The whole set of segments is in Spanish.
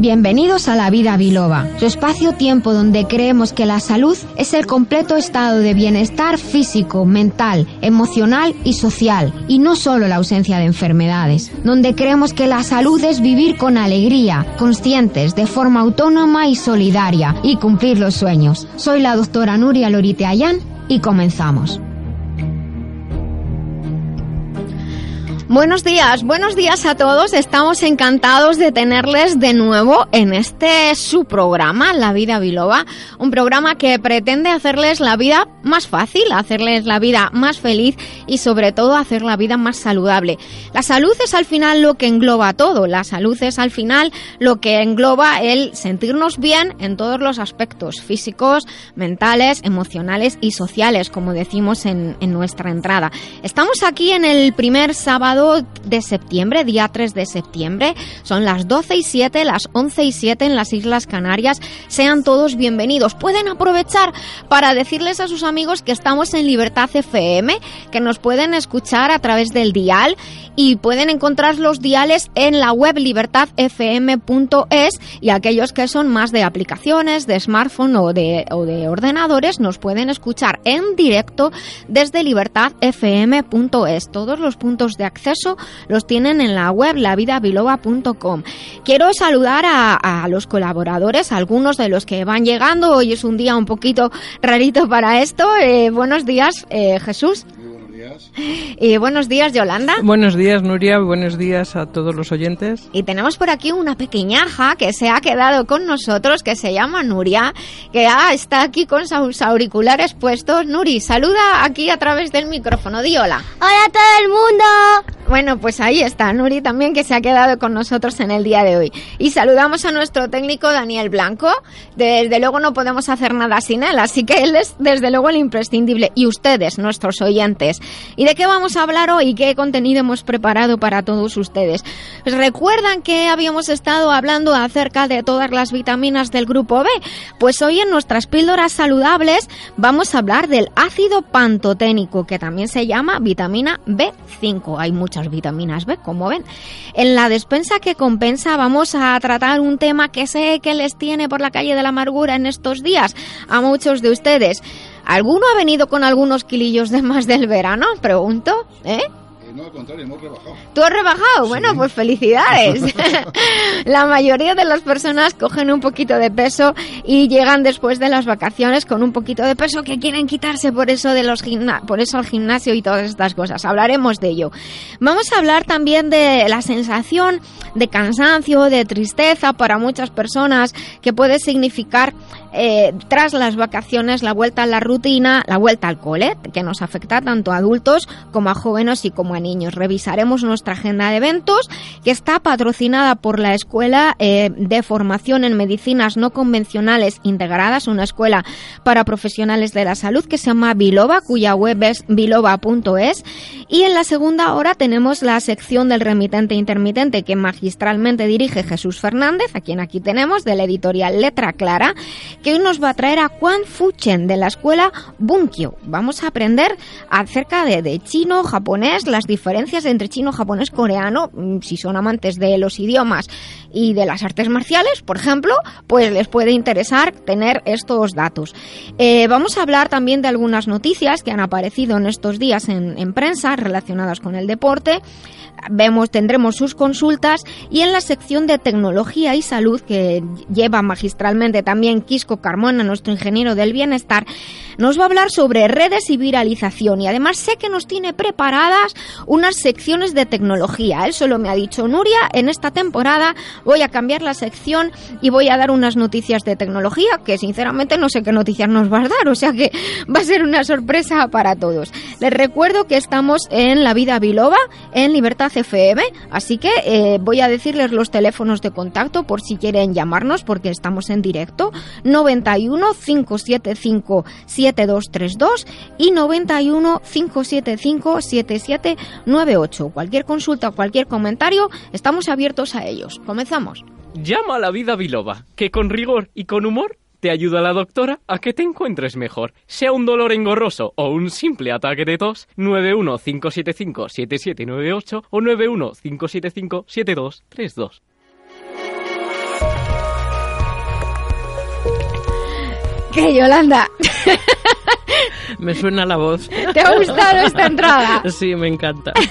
Bienvenidos a La Vida Biloba, su espacio-tiempo donde creemos que la salud es el completo estado de bienestar físico, mental, emocional y social, y no solo la ausencia de enfermedades. Donde creemos que la salud es vivir con alegría, conscientes, de forma autónoma y solidaria, y cumplir los sueños. Soy la doctora Nuria Lorite Ayán y comenzamos. Buenos días, buenos días a todos. Estamos encantados de tenerles de nuevo en este su programa, La Vida Biloba, un programa que pretende hacerles la vida más fácil, hacerles la vida más feliz y sobre todo hacer la vida más saludable. La salud es al final lo que engloba todo, la salud es al final lo que engloba el sentirnos bien en todos los aspectos físicos, mentales, emocionales y sociales, como decimos en, en nuestra entrada. Estamos aquí en el primer sábado de septiembre, día 3 de septiembre. Son las 12 y 7, las 11 y 7 en las Islas Canarias. Sean todos bienvenidos. Pueden aprovechar para decirles a sus amigos que estamos en Libertad FM, que nos pueden escuchar a través del dial y pueden encontrar los diales en la web libertadfm.es y aquellos que son más de aplicaciones, de smartphone o de, o de ordenadores nos pueden escuchar en directo desde libertadfm.es. Todos los puntos de acceso los tienen en la web lavidabiloba.com. Quiero saludar a, los colaboradores, algunos de los que van llegando. Hoy es un día un poquito rarito para esto. Eh, buenos días, eh, Jesús. Y buenos días, Yolanda. Buenos días, Nuria. Buenos días a todos los oyentes. Y tenemos por aquí una pequeñaja que se ha quedado con nosotros, que se llama Nuria, que está aquí con sus auriculares puestos. Nuri, saluda aquí a través del micrófono. Di hola. Hola a todo el mundo. Bueno, pues ahí está Nuri también que se ha quedado con nosotros en el día de hoy. Y saludamos a nuestro técnico Daniel Blanco. Desde luego no podemos hacer nada sin él, así que él es desde luego el imprescindible. Y ustedes, nuestros oyentes. ¿Y de qué vamos a hablar hoy? ¿Qué contenido hemos preparado para todos ustedes? Pues recuerdan que habíamos estado hablando acerca de todas las vitaminas del grupo B. Pues hoy en nuestras píldoras saludables vamos a hablar del ácido pantoténico, que también se llama vitamina B5. Hay muchas vitaminas B, como ven. En la despensa que compensa vamos a tratar un tema que sé que les tiene por la calle de la amargura en estos días a muchos de ustedes. ¿Alguno ha venido con algunos kilillos de más del verano? Pregunto, ¿eh? No, al contrario, hemos rebajado. ¿Tú has rebajado? Bueno, pues felicidades. la mayoría de las personas cogen un poquito de peso y llegan después de las vacaciones con un poquito de peso que quieren quitarse por eso de los por eso al gimnasio y todas estas cosas. Hablaremos de ello. Vamos a hablar también de la sensación de cansancio, de tristeza para muchas personas que puede significar eh, tras las vacaciones la vuelta a la rutina, la vuelta al cole, que nos afecta tanto a adultos como a jóvenes y como a niños. Revisaremos nuestra agenda de eventos que está patrocinada por la Escuela eh, de Formación en Medicinas No Convencionales Integradas, una escuela para profesionales de la salud que se llama Biloba, cuya web es biloba.es. Y en la segunda hora tenemos la sección del remitente intermitente que magistralmente dirige Jesús Fernández, a quien aquí tenemos, de la editorial Letra Clara, que hoy nos va a traer a Juan Fuchen de la escuela Bunkyo. Vamos a aprender acerca de, de chino, japonés, las diferencias entre chino, japonés, coreano, mm, si son amantes de los idiomas y de las artes marciales, por ejemplo, pues les puede interesar tener estos datos. Eh, vamos a hablar también de algunas noticias que han aparecido en estos días en, en prensa relacionadas con el deporte vemos, tendremos sus consultas y en la sección de tecnología y salud que lleva magistralmente también Quisco Carmona, nuestro ingeniero del bienestar, nos va a hablar sobre redes y viralización y además sé que nos tiene preparadas unas secciones de tecnología. Él solo me ha dicho, Nuria, en esta temporada voy a cambiar la sección y voy a dar unas noticias de tecnología que sinceramente no sé qué noticias nos va a dar, o sea que va a ser una sorpresa para todos. Les recuerdo que estamos en La Vida Biloba, en Libertad FM, así que eh, voy a decirles los teléfonos de contacto por si quieren llamarnos porque estamos en directo 91 575 7232 y 91 575 7798. Cualquier consulta cualquier comentario, estamos abiertos a ellos. Llama a la vida biloba, que con rigor y con humor te ayuda la doctora a que te encuentres mejor. Sea un dolor engorroso o un simple ataque de tos, 915757798 o 915757232. Que Yolanda, Me suena la voz. ¿te ha gustado esta entrada? Sí, me encanta.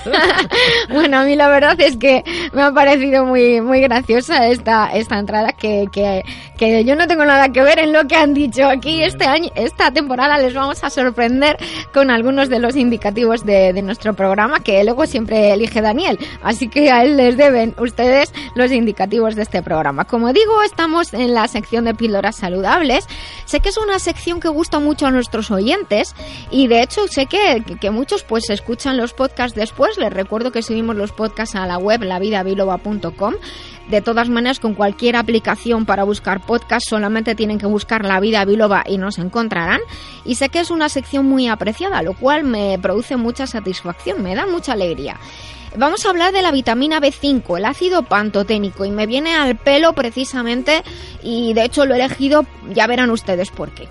Bueno, a mí la verdad es que me ha parecido muy, muy graciosa esta, esta entrada que, que, que yo no tengo nada que ver en lo que han dicho aquí este año, esta temporada les vamos a sorprender con algunos de los indicativos de, de nuestro programa que luego siempre elige Daniel. Así que a él les deben ustedes los indicativos de este programa. Como digo, estamos en la sección de píldoras saludables. Sé que es una sección que gusta mucho a nuestros oyentes y de hecho sé que, que, muchos pues escuchan los podcasts después. Les recuerdo que subimos los podcasts a la web lavidabiloba.com. De todas maneras, con cualquier aplicación para buscar podcast, solamente tienen que buscar La Vida Biloba y nos encontrarán. Y sé que es una sección muy apreciada, lo cual me produce mucha satisfacción, me da mucha alegría. Vamos a hablar de la vitamina B5, el ácido pantoténico, y me viene al pelo precisamente, y de hecho lo he elegido, ya verán ustedes por qué.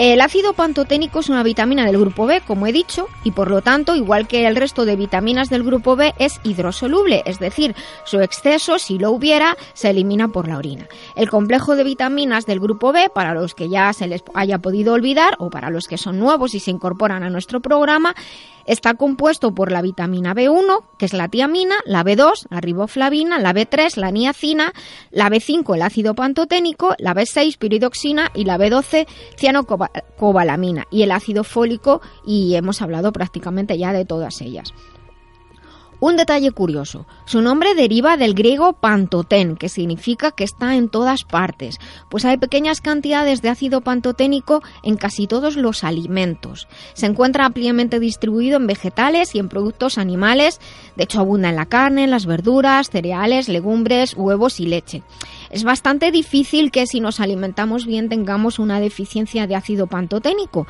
El ácido pantoténico es una vitamina del grupo B, como he dicho, y por lo tanto, igual que el resto de vitaminas del grupo B, es hidrosoluble, es decir, su exceso, si lo hubiera, se elimina por la orina. El complejo de vitaminas del grupo B, para los que ya se les haya podido olvidar o para los que son nuevos y se incorporan a nuestro programa, Está compuesto por la vitamina B1, que es la tiamina, la B2, la riboflavina, la B3, la niacina, la B5, el ácido pantoténico, la B6, piridoxina y la B12, cianocobalamina y el ácido fólico y hemos hablado prácticamente ya de todas ellas. Un detalle curioso, su nombre deriva del griego pantotén, que significa que está en todas partes, pues hay pequeñas cantidades de ácido pantoténico en casi todos los alimentos. Se encuentra ampliamente distribuido en vegetales y en productos animales, de hecho abunda en la carne, las verduras, cereales, legumbres, huevos y leche. Es bastante difícil que si nos alimentamos bien tengamos una deficiencia de ácido pantoténico,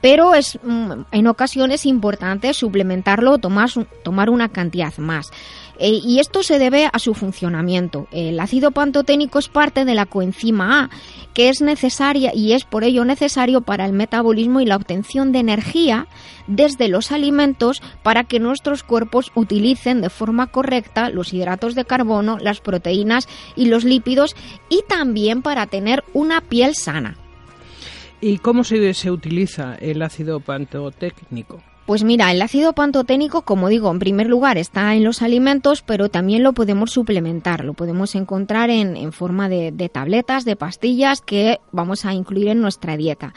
pero es mm, en ocasiones importante suplementarlo o tomar, tomar una cantidad más. Eh, y esto se debe a su funcionamiento. El ácido pantoténico es parte de la coenzima A, que es necesaria y es por ello necesario para el metabolismo y la obtención de energía desde los alimentos para que nuestros cuerpos utilicen de forma correcta los hidratos de carbono, las proteínas y los lípidos y también para tener una piel sana. ¿Y cómo se, se utiliza el ácido pantotécnico? Pues mira, el ácido pantoténico, como digo, en primer lugar está en los alimentos, pero también lo podemos suplementar, lo podemos encontrar en, en forma de, de, tabletas, de pastillas que vamos a incluir en nuestra dieta.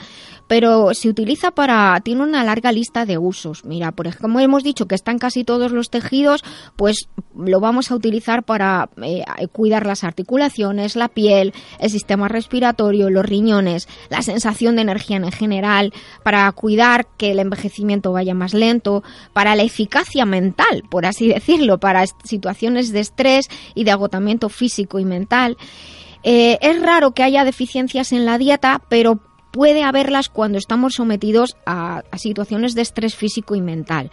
Pero se utiliza para, tiene una larga lista de usos. Mira, por ejemplo, como hemos dicho que están casi todos los tejidos, pues lo vamos a utilizar para eh, cuidar las articulaciones, la piel, el sistema respiratorio, los riñones, la sensación de energía en general, para cuidar que el envejecimiento vaya más lento, para la eficacia mental, por así decirlo, para situaciones de estrés y de agotamiento físico y mental. Eh, es raro que haya deficiencias en la dieta, pero puede haberlas cuando estamos sometidos a, situaciones de estrés físico y mental.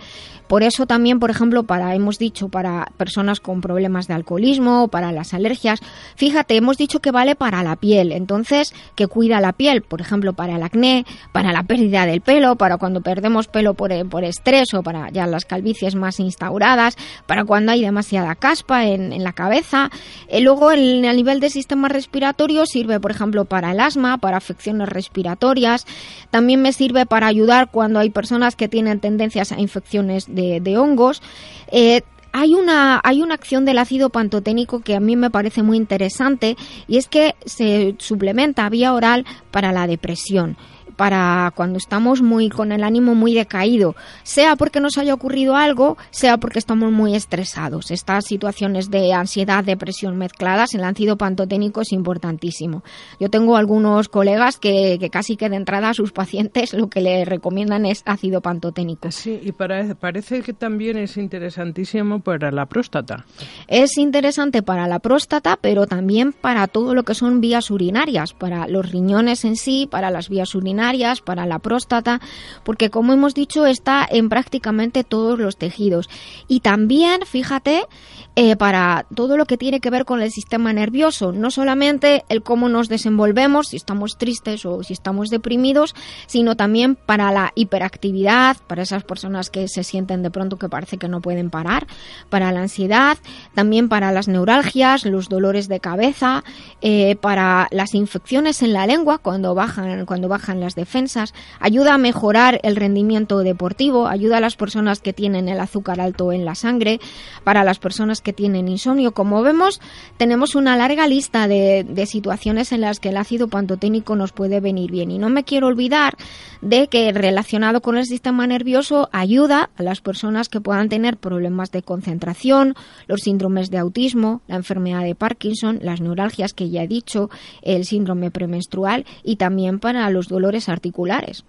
Por eso también, por ejemplo, para hemos dicho para personas con problemas de alcoholismo o para las alergias, fíjate, hemos dicho que vale para la piel, entonces que cuida la piel, por ejemplo, para el acné, para la pérdida del pelo, para cuando perdemos pelo por, por estrés o para ya las calvicies más instauradas, para cuando hay demasiada caspa en, en la cabeza. Eh, luego, el, a nivel del sistema respiratorio sirve, por ejemplo, para el asma, para afecciones respiratorias. También me sirve para ayudar cuando hay personas que tienen tendencias a infecciones de, de hongos. Eh, hay una, hay una acción del ácido pantoténico que a mí me parece muy interesante y es que se suplementa vía oral para la depresión para cuando estamos muy con el ánimo muy decaído, sea porque nos haya ocurrido algo, sea porque estamos muy estresados. Estas situaciones de ansiedad, depresión mezcladas, el ácido pantoténico es importantísimo. Yo tengo algunos colegas que, que casi que de entrada a sus pacientes lo que le recomiendan es ácido pantoténico. Sí, y para, parece que también es interesantísimo para la próstata. Es interesante para la próstata, pero también para todo lo que son vías urinarias, para los riñones en sí, para las vías urinarias para la próstata, porque como hemos dicho está en prácticamente todos los tejidos. Y también, fíjate, eh, para todo lo que tiene que ver con el sistema nervioso, no solamente el cómo nos desenvolvemos, si estamos tristes o si estamos deprimidos, sino también para la hiperactividad, para esas personas que se sienten de pronto que parece que no pueden parar, para la ansiedad, también para las neuralgias, los dolores de cabeza, eh, para las infecciones en la lengua cuando bajan, cuando bajan las defensas, ayuda a mejorar el rendimiento deportivo, ayuda a las personas que tienen el azúcar alto en la sangre, para las personas que tienen insomnio. Como vemos, tenemos una larga lista de, situaciones en las que el ácido pantoténico nos puede venir bien. Y no me quiero olvidar de que relacionado con el sistema nervioso ayuda a las personas que puedan tener problemas de concentración, los síndromes de autismo, la enfermedad de Parkinson, las neuralgias que ya he dicho, el síndrome premenstrual y también para los dolores articulares.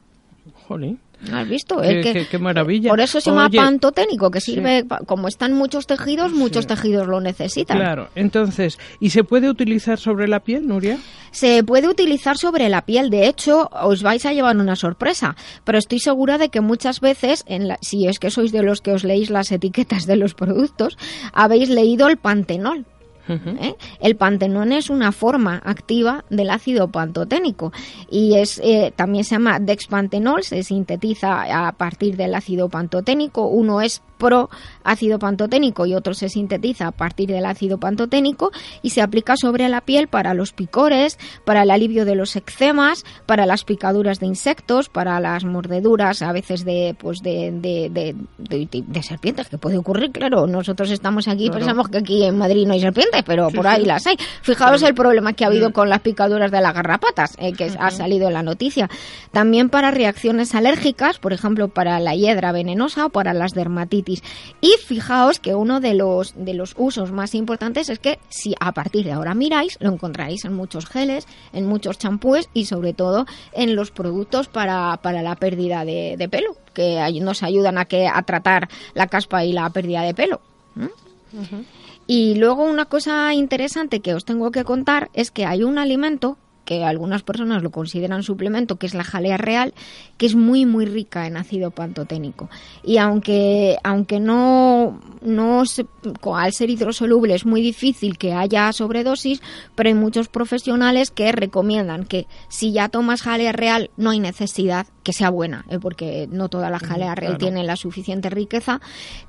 ¿Has visto? Qué, maravilla. Por eso se llama pantoténico, que sirve, como están muchos tejidos, muchos tejidos lo necesitan. Claro, entonces, ¿y se puede utilizar sobre la piel, Nuria? Se puede utilizar sobre la piel, de hecho, os vais a llevar una sorpresa, pero estoy segura de que muchas veces, en si es que sois de los que os leéis las etiquetas de los productos, habéis leído el pantenol. ¿Eh? El pantenón es una forma activa del ácido pantoténico y es eh, también se llama dexpantenol, se sintetiza a partir del ácido pantoténico. Uno es pro ácido pantoténico y otro se sintetiza a partir del ácido pantoténico y se aplica sobre la piel para los picores, para el alivio de los eczemas, para las picaduras de insectos, para las mordeduras a veces de pues de, de, de, serpientes que puede ocurrir, claro. Nosotros estamos aquí, pensamos que aquí en Madrid no hay serpientes, pero por ahí las hay. Fijaos el problema que ha habido con las picaduras de las garrapatas, eh, que ha salido en la noticia. También para reacciones alérgicas, por ejemplo, para la hiedra venenosa o para las dermatitis y fijaos que uno de los, de los usos más importantes es que si a partir de ahora miráis, lo encontraréis en muchos geles, en muchos champúes y sobre todo en los productos para, la pérdida de, pelo, que nos ayudan a, que, a tratar la caspa y la pérdida de pelo. Y luego una cosa interesante que os tengo que contar es que hay un alimento algunas personas lo consideran suplemento, que es la jalea real, que es muy muy rica en ácido pantoténico. Y aunque aunque no no al ser hidrosoluble es muy difícil que haya sobredosis, pero hay muchos profesionales que recomiendan que si ya tomas jalea real no hay necesidad que sea buena, ¿eh? porque no toda la jalea real tiene la suficiente riqueza,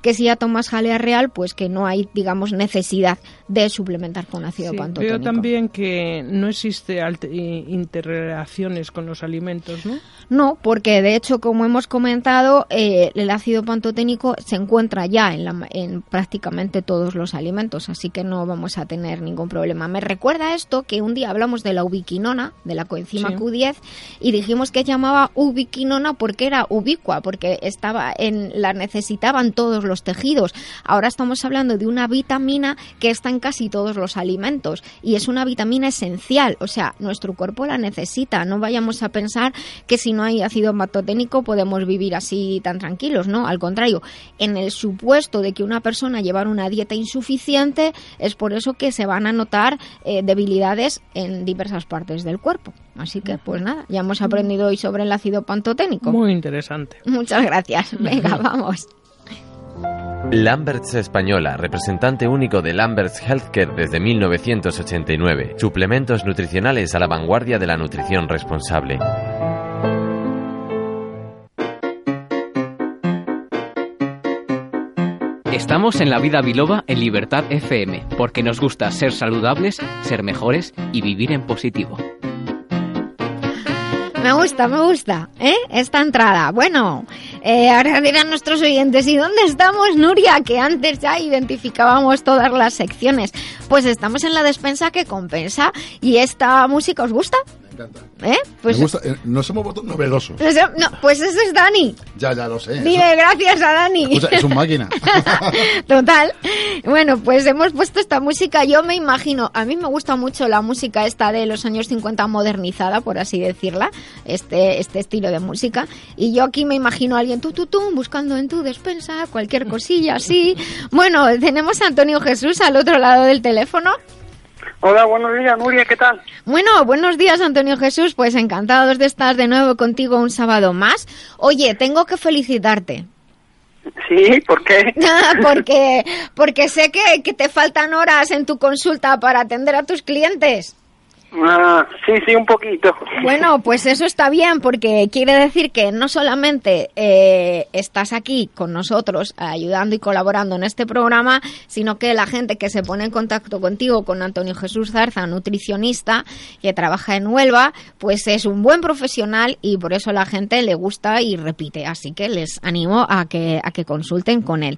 que si ya tomas jalea real, pues que no hay, digamos, necesidad de suplementar con ácido sí, pantoténico. Veo también que no existe interrelaciones con los alimentos, ¿no? No, porque de hecho, como hemos comentado, eh, el ácido pantoténico se encuentra ya en, la, en prácticamente todos los alimentos, así que no vamos a tener ningún problema. Me recuerda esto que un día hablamos de la ubiquinona, de la coenzima Q10, y dijimos que llamaba ubiquinona porque era ubicua, porque estaba en la necesitaban todos los tejidos. Ahora estamos hablando de una vitamina que está en casi todos los alimentos y es una vitamina esencial, o sea, nuestro cuerpo la necesita. No vayamos a pensar que si no hay ácido matoténico podemos vivir así tan tranquilos, ¿no? Al contrario, en el supuesto de que una persona lleva una dieta insuficiente, es por eso que se van a notar eh, debilidades en diversas partes del cuerpo. Así que, pues nada, ya hemos aprendido hoy sobre el ácido pantoténico. Muy interesante. Muchas gracias. Venga, vamos. Lamberts Española, representante único de Lamberts Healthcare desde 1989. Suplementos nutricionales a la vanguardia de la nutrición responsable. Estamos en la vida biloba en Libertad FM, porque nos gusta ser saludables, ser mejores y vivir en positivo. Me gusta, me gusta, ¿eh? Esta entrada. Bueno, eh, ahora dirán nuestros oyentes, ¿y dónde estamos, Nuria? Que antes ya identificábamos todas las secciones. Pues estamos en la despensa que compensa. ¿Y esta música os gusta? ¿Eh? Pues, eh, no somos novedosos. No, pues ese es Dani. Ya, ya lo sé. Dile gracias a Dani. es un máquina. Total. Bueno, pues hemos puesto esta música. Yo me imagino, a mí me gusta mucho la música esta de los años 50 modernizada, por así decirla, este, este estilo de música. Y yo aquí me imagino a alguien tú, tú, tú, buscando en tu despensa cualquier cosilla así. Bueno, tenemos a Antonio Jesús al otro lado del teléfono. Hola, buenos días, Nuria, ¿qué tal? Bueno, buenos días, Antonio Jesús. Pues encantados de estar de nuevo contigo un sábado más. Oye, tengo que felicitarte. Sí, ¿por qué? porque, porque sé que, que te faltan horas en tu consulta para atender a tus clientes. Ah, sí, sí, un poquito. Bueno, pues eso está bien porque quiere decir que no solamente eh, estás aquí con nosotros ayudando y colaborando en este programa, sino que la gente que se pone en contacto contigo, con Antonio Jesús Zarza, nutricionista, que trabaja en Huelva, pues es un buen profesional y por eso la gente le gusta y repite. Así que les animo a que, a que consulten con él.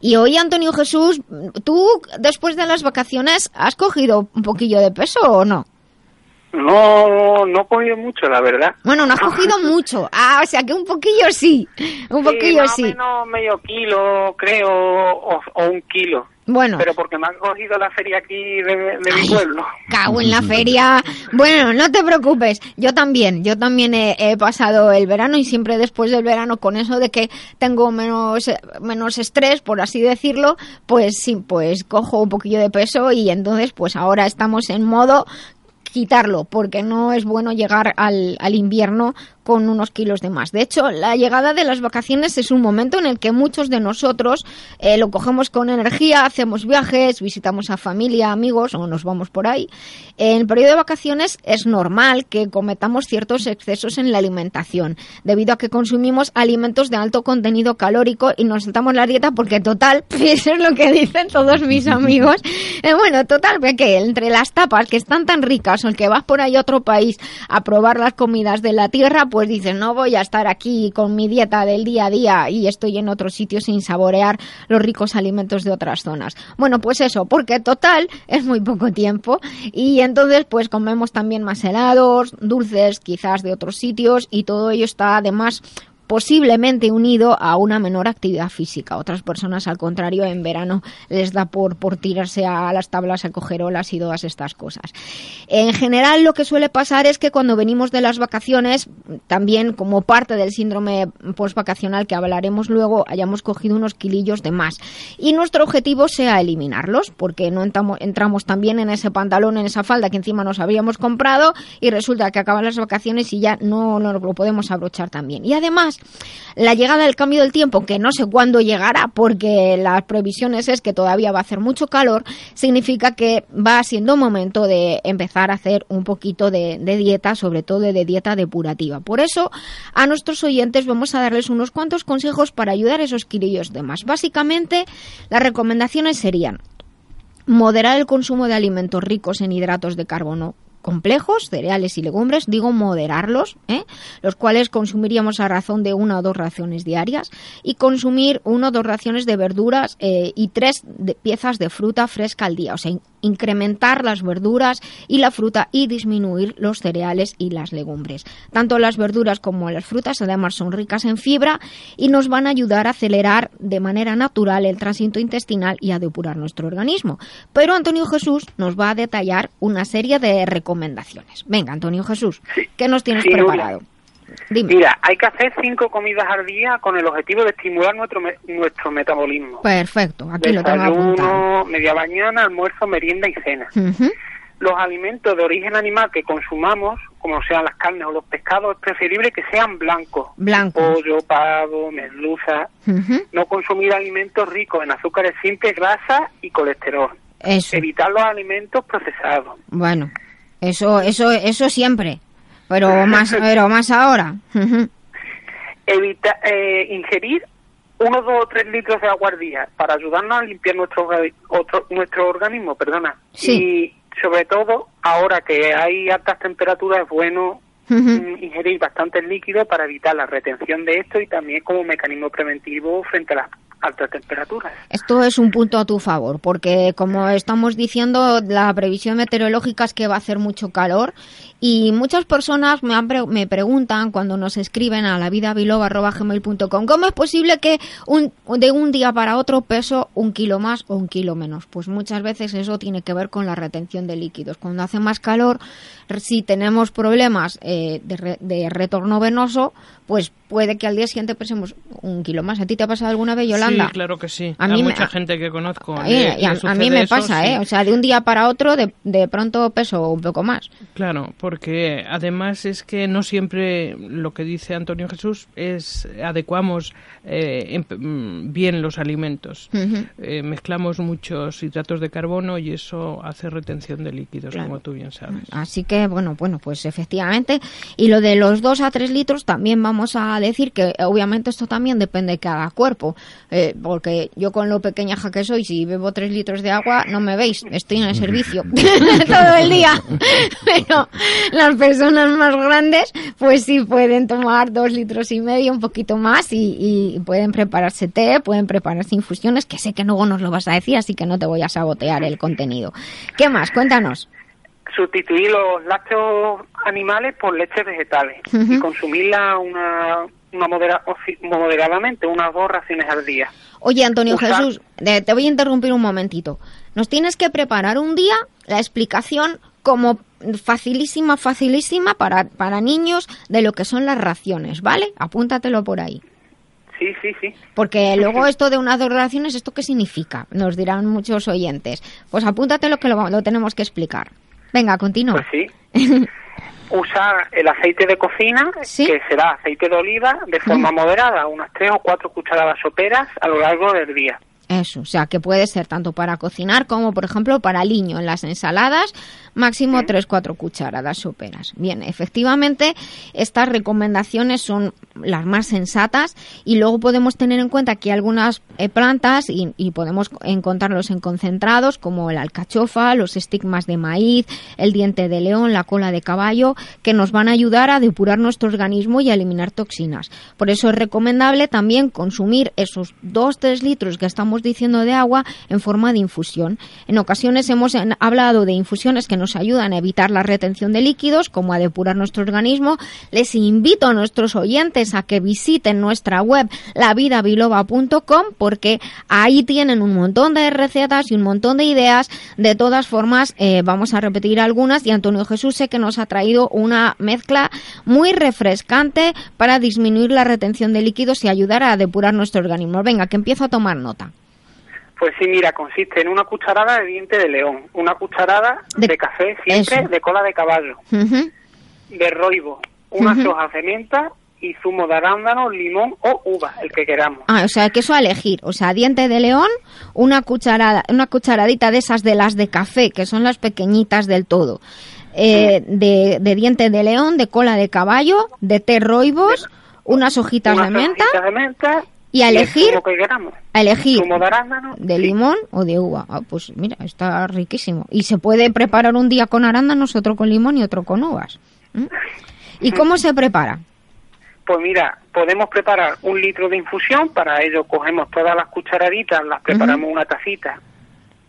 Y hoy, Antonio Jesús, ¿tú después de las vacaciones has cogido un poquillo de peso o no? No, no he cogido mucho, la verdad. Bueno, no has cogido mucho. Ah, o sea que un poquillo sí. Un poquillo más sí. Menos medio kilo, creo, o, o un kilo. Bueno. Pero porque me han cogido la feria aquí de, de mi pueblo. Cago en la feria. Bueno, no te preocupes. Yo también. Yo también he, he, pasado el verano y siempre después del verano con eso de que tengo menos, menos estrés, por así decirlo, pues sí, pues cojo un poquillo de peso y entonces pues ahora estamos en modo quitarlo, porque no es bueno llegar al, al, invierno con unos kilos de más. De hecho, la llegada de las vacaciones es un momento en el que muchos de nosotros eh, lo cogemos con energía, hacemos viajes, visitamos a familia, amigos o nos vamos por ahí. En el periodo de vacaciones es normal que cometamos ciertos excesos en la alimentación, debido a que consumimos alimentos de alto contenido calórico y nos saltamos la dieta porque total, eso es lo que dicen todos mis amigos. Eh, bueno, total, que entre las tapas que están tan ricas o el que vas por ahí a otro país a probar las comidas de la tierra, pues dices, no voy a estar aquí con mi dieta del día a día y estoy en otro sitio sin saborear los ricos alimentos de otras zonas. Bueno, pues eso, porque total es muy poco tiempo y entonces pues comemos también más helados, dulces quizás de otros sitios y todo ello está además posiblemente unido a una menor actividad física. Otras personas, al contrario, en verano les da por, por tirarse a las tablas, a coger olas y todas estas cosas. En general, lo que suele pasar es que cuando venimos de las vacaciones, también como parte del síndrome postvacacional que hablaremos luego, hayamos cogido unos kilillos de más. Y nuestro objetivo sea eliminarlos, porque no entramos, también en ese pantalón, en esa falda que encima nos habíamos comprado y resulta que acaban las vacaciones y ya no, no lo podemos abrochar también. Y además, la llegada del cambio del tiempo, que no sé cuándo llegará, porque las previsiones es que todavía va a hacer mucho calor, significa que va siendo momento de empezar a hacer un poquito de, de dieta, sobre todo de dieta depurativa. Por eso, a nuestros oyentes vamos a darles unos cuantos consejos para ayudar a esos kilillos de más. Básicamente, las recomendaciones serían moderar el consumo de alimentos ricos en hidratos de carbono complejos, cereales y legumbres, digo moderarlos, ¿eh? los cuales consumiríamos a razón de una o dos raciones diarias, y consumir una o dos raciones de verduras eh, y tres de piezas de fruta fresca al día, o sea, incrementar las verduras y la fruta y disminuir los cereales y las legumbres. Tanto las verduras como las frutas además son ricas en fibra y nos van a ayudar a acelerar de manera natural el tránsito intestinal y a depurar nuestro organismo. Pero Antonio Jesús nos va a detallar una serie de recomendaciones. Venga, Antonio Jesús, ¿qué nos tienes Sí, preparado? Dime. Mira, hay que hacer cinco comidas al día con el objetivo de estimular nuestro me- nuestro metabolismo. Perfecto, aquí lo tengo. Desayuno, media mañana, almuerzo, merienda y cena. Los alimentos de origen animal que consumamos, como sean las carnes o los pescados, es preferible que sean blancos. Blancos. Pollo, pavo, merluza. No consumir alimentos ricos en azúcares simples, grasa y colesterol. Eso. Evitar los alimentos procesados. Bueno, eso, eso, eso siempre. Pero más, pero más ahora. Evita, eh, ingerir uno, dos o tres litros de agua al día para ayudarnos a limpiar nuestro, otro- nuestro organismo, perdona. Sí. Y sobre todo, ahora que hay altas temperaturas, es bueno mm, ingerir bastantes líquidos para evitar la retención de esto y también como mecanismo preventivo frente a las altas temperaturas. Esto es un punto a tu favor, porque como estamos diciendo, la previsión meteorológica es que va a hacer mucho calor y muchas personas me, han pre- me preguntan cuando nos escriben a la ¿cómo es posible que un, de un día para otro peso un kilo más o un kilo menos? Pues muchas veces eso tiene que ver con la retención de líquidos. Cuando hace más calor, si tenemos problemas eh, de, re- de retorno venoso, pues puede que al día siguiente pesemos un kilo más. ¿A ti te ha pasado alguna vez, Yolanda? Anda. Sí, claro que sí. A mí me- mucha gente que conozco. Eh, le- a, le a mí me eso, pasa, sí. ¿eh? O sea, de un día para otro, de, de pronto peso un poco más. Claro, porque además es que no siempre lo que dice Antonio Jesús es adecuamos eh, em- bien los alimentos. Eh, mezclamos muchos hidratos de carbono y eso hace retención de líquidos, Claro. como tú bien sabes. Así que, bueno, bueno, pues efectivamente. Y lo de los 2 a 3 litros también vamos a decir que obviamente esto también depende de cada cuerpo. Eh, porque yo con lo pequeñaja que soy, si bebo 3 litros de agua, no me veis, estoy en el servicio todo el día. Pero las personas más grandes, pues sí pueden tomar 2 litros y medio, un poquito más, y, y pueden prepararse té, pueden prepararse infusiones, que sé que luego nos lo vas a decir, así que no te voy a sabotear el contenido. ¿Qué más? Cuéntanos. Sustituir los lácteos animales por leches vegetales y consumirla una, una modera- moderadamente, unas dos raciones al día. Oye, Antonio Usar- Jesús, te voy a interrumpir un momentito. Nos tienes que preparar un día la explicación como facilísima, facilísima para, para niños de lo que son las raciones, ¿vale? Apúntatelo por ahí. Sí, sí, sí. Porque luego esto de unas dos raciones, ¿esto qué significa? Nos dirán muchos oyentes. Pues apúntatelo que lo, lo tenemos que explicar. Venga, continúa. Pues sí. Usar el aceite de cocina, Sí. que será aceite de oliva, de forma moderada, unas tres o cuatro cucharadas soperas a lo largo del día. Eso, o sea, que puede ser tanto para cocinar como, por ejemplo, para aliño en las ensaladas, máximo 3-4 cucharadas soperas. Bien, efectivamente, estas recomendaciones son las más sensatas y luego podemos tener en cuenta que algunas eh, plantas y, y podemos encontrarlos en concentrados como la alcachofa, los estigmas de maíz, el diente de león, la cola de caballo, que nos van a ayudar a depurar nuestro organismo y a eliminar toxinas. Por eso es recomendable también consumir esos 2-3 litros que estamos diciendo de agua en forma de infusión. En ocasiones hemos en- hablado de infusiones que nos ayudan a evitar la retención de líquidos, como a depurar nuestro organismo. Les invito a nuestros oyentes a que visiten nuestra web lavidabiloba.com porque ahí tienen un montón de recetas y un montón de ideas. De todas formas, eh, vamos a repetir algunas y Antonio Jesús sé que nos ha traído una mezcla muy refrescante para disminuir la retención de líquidos y ayudar a depurar nuestro organismo. Venga, que empiezo a tomar nota. Pues sí, mira, consiste en una cucharada de diente de león, una cucharada De- de, café siempre eso. de cola de caballo, de roibo, unas Ujú. hojas de menta y zumo de arándano, limón o uva, el que queramos. Ah, o sea, que eso a elegir. O sea, diente de león, una cucharada, una cucharadita de esas de las de café, que son las pequeñitas del todo. Eh, de, de diente de león, de cola de caballo, de té roibos, unas hojitas unas de menta, hojitas de menta y a el elegir- zumo que queramos. a elegir de arándano. de sí. limón o de uva. Ah, pues mira, está riquísimo. Y se puede preparar un día con arándanos, otro con limón y otro con uvas. ¿Mm? ¿Y cómo se prepara? Pues mira, podemos preparar un litro de infusión, para ello cogemos todas las cucharaditas, las preparamos una tacita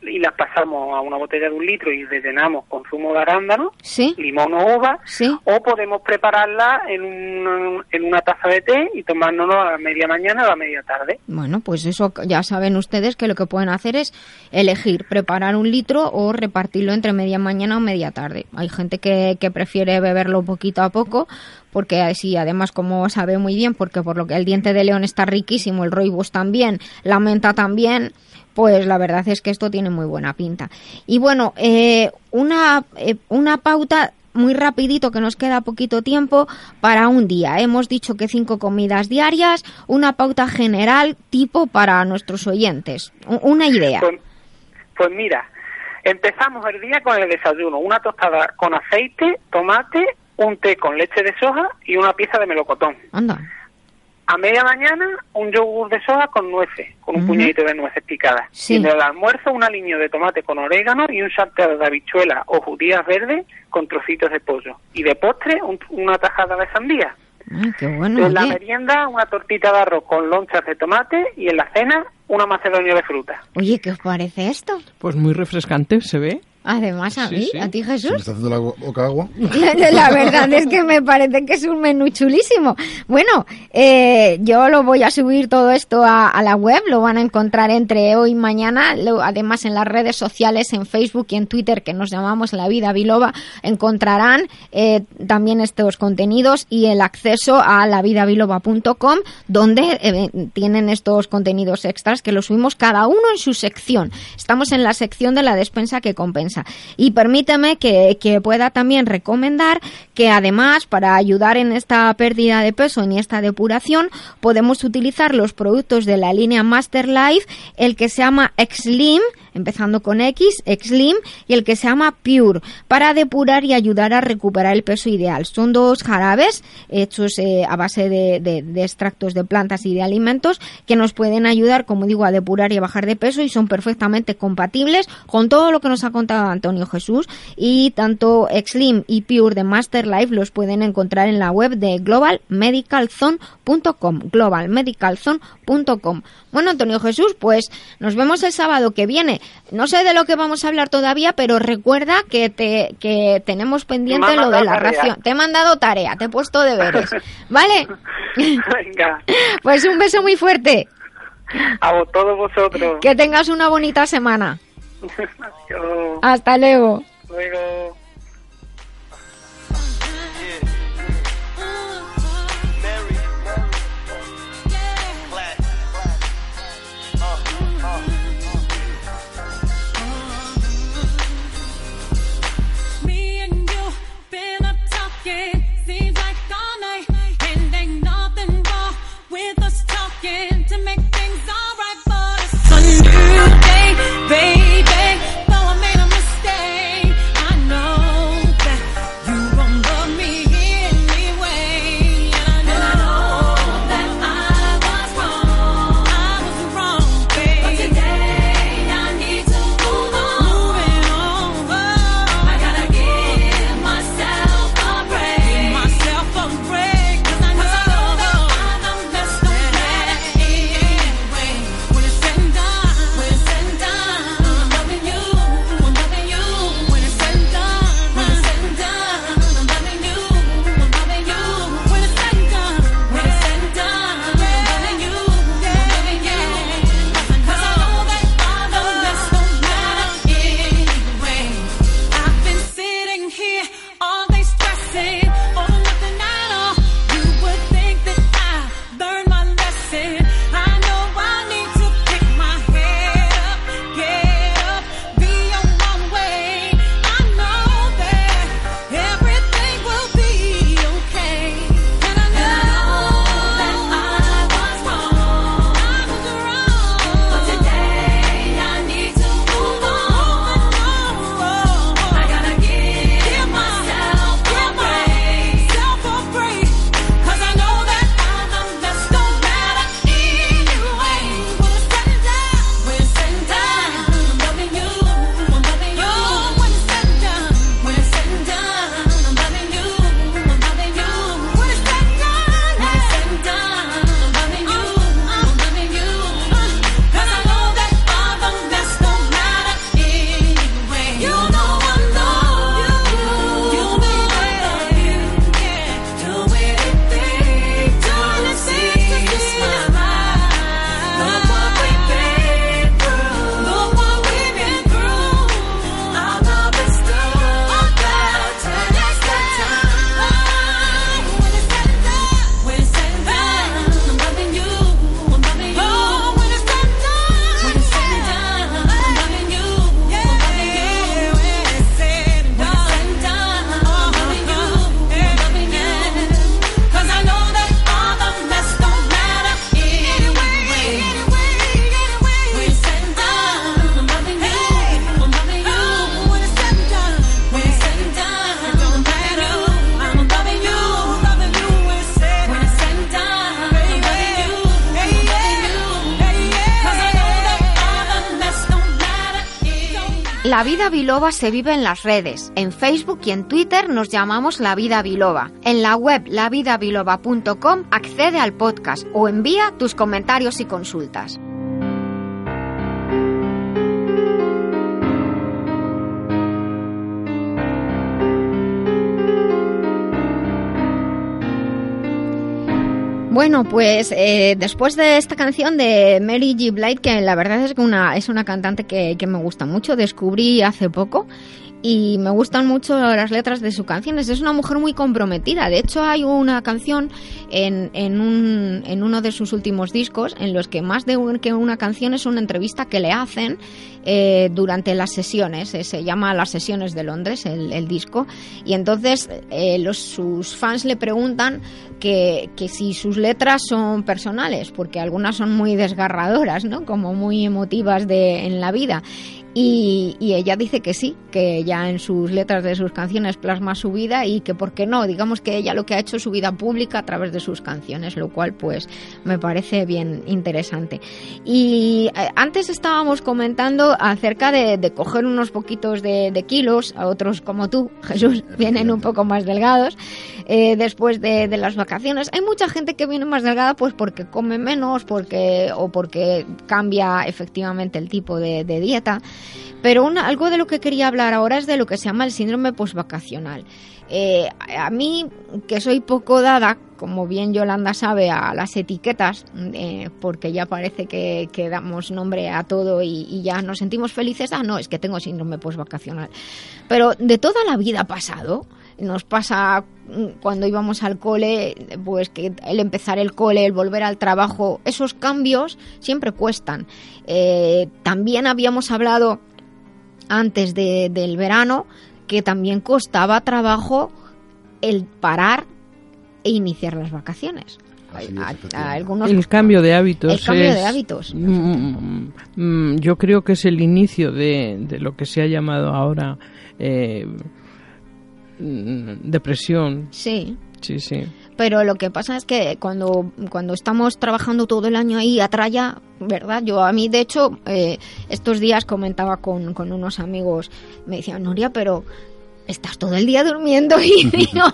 y las pasamos a una botella de un litro y rellenamos con zumo de arándano, ¿Sí? limón o uva, Sí. o podemos prepararla en, un- en una taza de té y tomárnoslo a la media mañana o a la media tarde. Bueno, pues eso ya saben ustedes que lo que pueden hacer es elegir preparar un litro o repartirlo entre media mañana o media tarde. Hay gente que, que prefiere beberlo poquito a poco porque así además como sabe muy bien porque por lo que el diente de león está riquísimo, el roibos también, la menta también, pues la verdad es que esto tiene muy buena pinta. Y bueno, eh, una, eh, una pauta muy rapidito que nos queda poquito tiempo para un día. Hemos dicho que cinco comidas diarias, una pauta general tipo para nuestros oyentes. Una idea. Pues, pues mira, empezamos el día con el desayuno, una tostada con aceite, tomate, un té con leche de soja y una pieza de melocotón. Anda. A media mañana, un yogur de soja con nueces, con un puñadito de nueces picadas. Sí. Y en el almuerzo, un aliño de tomate con orégano y un salteado de habichuelas o judías verdes con trocitos de pollo. Y de postre, un- una tajada de sandía. Ay, qué bueno. en la oye. merienda, una tortita de arroz con lonchas de tomate. Y en la cena, una macedonia de fruta. Oye, ¿qué os parece esto? Pues muy refrescante, ¿se ve? Además, a mí, a ti Jesús. me está haciendo la boca agua. la verdad es que me parece que es un menú chulísimo. Bueno, eh, yo lo voy a subir todo esto a, la web, lo van a encontrar entre hoy y mañana, además en las redes sociales, en Facebook y en Twitter, que nos llamamos La Vida Biloba, encontrarán eh, también estos contenidos y el acceso a lavidabiloba.com, donde eh, tienen estos contenidos extras que los subimos cada uno en su sección. Estamos en la sección de la despensa que compensa. Y permíteme que, pueda también recomendar que además para ayudar en esta pérdida de peso, en esta depuración, podemos utilizar los productos de la línea Master Life, el que se llama Xlim, empezando con X, Xlim, y el que se llama Pure, para depurar y ayudar a recuperar el peso ideal. Son dos jarabes hechos eh, a base de, de, extractos de plantas y de alimentos que nos pueden ayudar, como digo, a depurar y a bajar de peso y son perfectamente compatibles con todo lo que nos ha contado Antonio Jesús y tanto Xlim y Pure de Master Life los pueden encontrar en la web de globalmedicalzone.com globalmedicalzone.com Bueno, Antonio Jesús, pues nos vemos el sábado que viene. No sé de lo que vamos a hablar todavía, pero recuerda que te que tenemos pendiente lo de la ración. Te he mandado tarea, te he puesto deberes. ¿Vale? Venga. Pues un beso muy fuerte. A todos vosotros. Que tengas una bonita semana. Hasta luego. Luego. Sunday, baby. La vida biloba se vive en las redes. En Facebook y en Twitter nos llamamos La Vida Biloba. En la web lavidabiloba.com accede al podcast o envía tus comentarios y consultas. Bueno, pues eh, después de esta canción de Mary G. Blige, que la verdad es que una, es una cantante que, que me gusta mucho, descubrí hace poco y me gustan mucho las letras de sus canciones. Es una mujer muy comprometida. De hecho, hay una canción en, en, un, en uno de sus últimos discos en los que más de que una canción es una entrevista que le hacen eh, durante las sesiones. Eh, se llama Las Sesiones de Londres, el, el disco. Y entonces eh, los, sus fans le preguntan que, que, si sus letras son personales, porque algunas son muy desgarradoras, ¿no? Como muy emotivas de, en la vida. Y, y, ella dice que sí, que ya en sus letras de sus canciones plasma su vida y que por qué no, digamos que ella lo que ha hecho es su vida pública a través de sus canciones, lo cual pues me parece bien interesante. Y eh, antes estábamos comentando acerca de, de coger unos poquitos de, de, kilos, a otros como tú, Jesús, vienen un poco más delgados eh, después de, las vacaciones. Hay mucha gente que viene más delgada pues porque come menos porque, o porque cambia efectivamente el tipo de, dieta. Pero una, algo de lo que quería hablar ahora es de lo que se llama el síndrome postvacacional. Eh, a mí, que soy poco dada, como bien Yolanda sabe, a las etiquetas, eh, porque ya parece que, que, damos nombre a todo y, y, ya nos sentimos felices, ah, no, es que tengo síndrome postvacacional. Pero de toda la vida pasado, nos pasa cuando íbamos al cole, pues que el empezar el cole, el volver al trabajo, esos cambios siempre cuestan. Eh, también habíamos hablado antes de, del verano que también costaba trabajo el parar e iniciar las vacaciones. Es, a, a algunos, el cambio de hábitos. El cambio es, de hábitos. Mm, mm, yo creo que es el inicio de, de lo que se ha llamado ahora eh, depresión. Sí. Sí, sí. Pero lo que pasa es que cuando, cuando estamos trabajando todo el año ahí a tralla, ¿verdad? Yo a mí, de hecho, eh, estos días comentaba con, con unos amigos, me decían, Nuria, pero estás todo el día durmiendo y digo,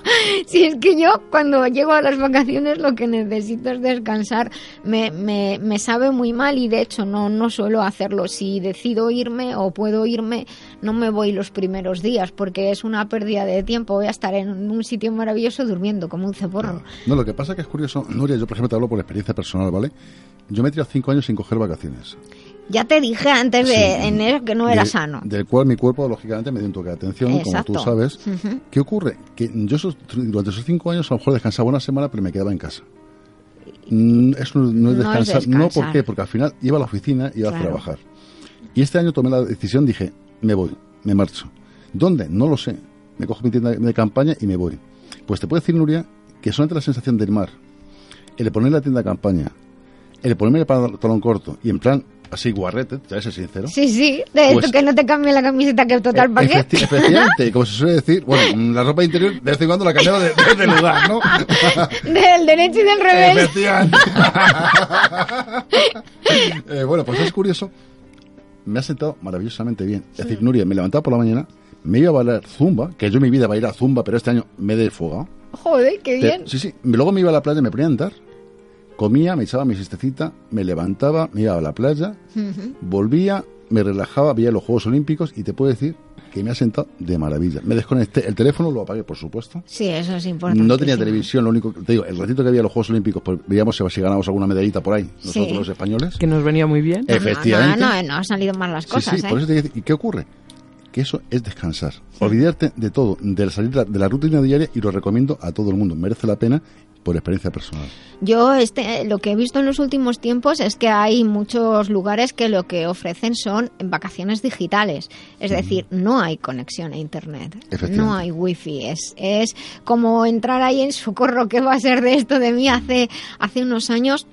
si es que yo cuando llego a las vacaciones lo que necesito es descansar, me, me, me, sabe muy mal y de hecho no, no suelo hacerlo. Si decido irme o puedo irme, no me voy los primeros días porque es una pérdida de tiempo. Voy a estar en un sitio maravilloso durmiendo como un ceporro. Claro. No, lo que pasa que es curioso, Nuria, yo por ejemplo te hablo por experiencia personal, ¿vale? Yo me he tirado cinco años sin coger vacaciones. Ya te dije antes de enero que no era sano. Del cual mi cuerpo, lógicamente, me dio un toque de atención, Exacto. como tú sabes. Uh -huh. ¿Qué ocurre? Que yo esos, durante esos cinco años a lo mejor descansaba una semana, pero me quedaba en casa. Mm, eso no es descansar. No, es descansar. no ¿por qué? Porque al final iba a la oficina y iba claro. a trabajar. Y este año tomé la decisión, dije, me voy, me marcho. ¿Dónde? No lo sé. Me cojo mi tienda de campaña y me voy. Pues te puedo decir, Nuria, que solamente la sensación del mar, el poner la tienda de campaña, el ponerme el pantalón corto y en plan así guarrete, te ser sincero. Sí, sí, de pues, esto que no te cambie la camiseta que total e paquete. Efecti efectivamente, como se suele decir, bueno, la ropa interior de vez en cuando la cambiaba de, de, de lugar, ¿no? del derecho y del revés. Efectivamente. eh, bueno, pues es curioso, me ha sentado maravillosamente bien. Es decir, Nuria, me levantaba por la mañana, me iba a bailar zumba, que yo en mi vida va a ir a zumba, pero este año me he desfogado. Joder, qué bien. Te, sí, sí. Luego me iba a la playa, me ponía a andar comía, me echaba mi siestecita, me levantaba, me iba a la playa, uh -huh. volvía, me relajaba, veía los Juegos Olímpicos y te puedo decir que me ha sentado de maravilla. Me desconecté, el teléfono lo apagué, por supuesto. Sí, eso es importante. No tenía televisión, lo único que te digo, el ratito que había los Juegos Olímpicos, pues veíamos si ganábamos alguna medallita por ahí, nosotros sí. los españoles. Que nos venía muy bien. Efectivamente. No, no, no, no han salido mal las cosas. Sí, sí, ¿eh? por eso te digo, ¿y qué ocurre? que eso es descansar. Sí. Olvidarte de todo, de salir de la rutina diaria y lo recomiendo a todo el mundo. Merece la pena por experiencia personal. Yo este, lo que he visto en los últimos tiempos es que hay muchos lugares que lo que ofrecen son vacaciones digitales. Es decir, no hay conexión a Internet, no hay wifi. Es, es como entrar ahí en socorro, ¿qué va a ser de esto de mí? Hace, hace unos años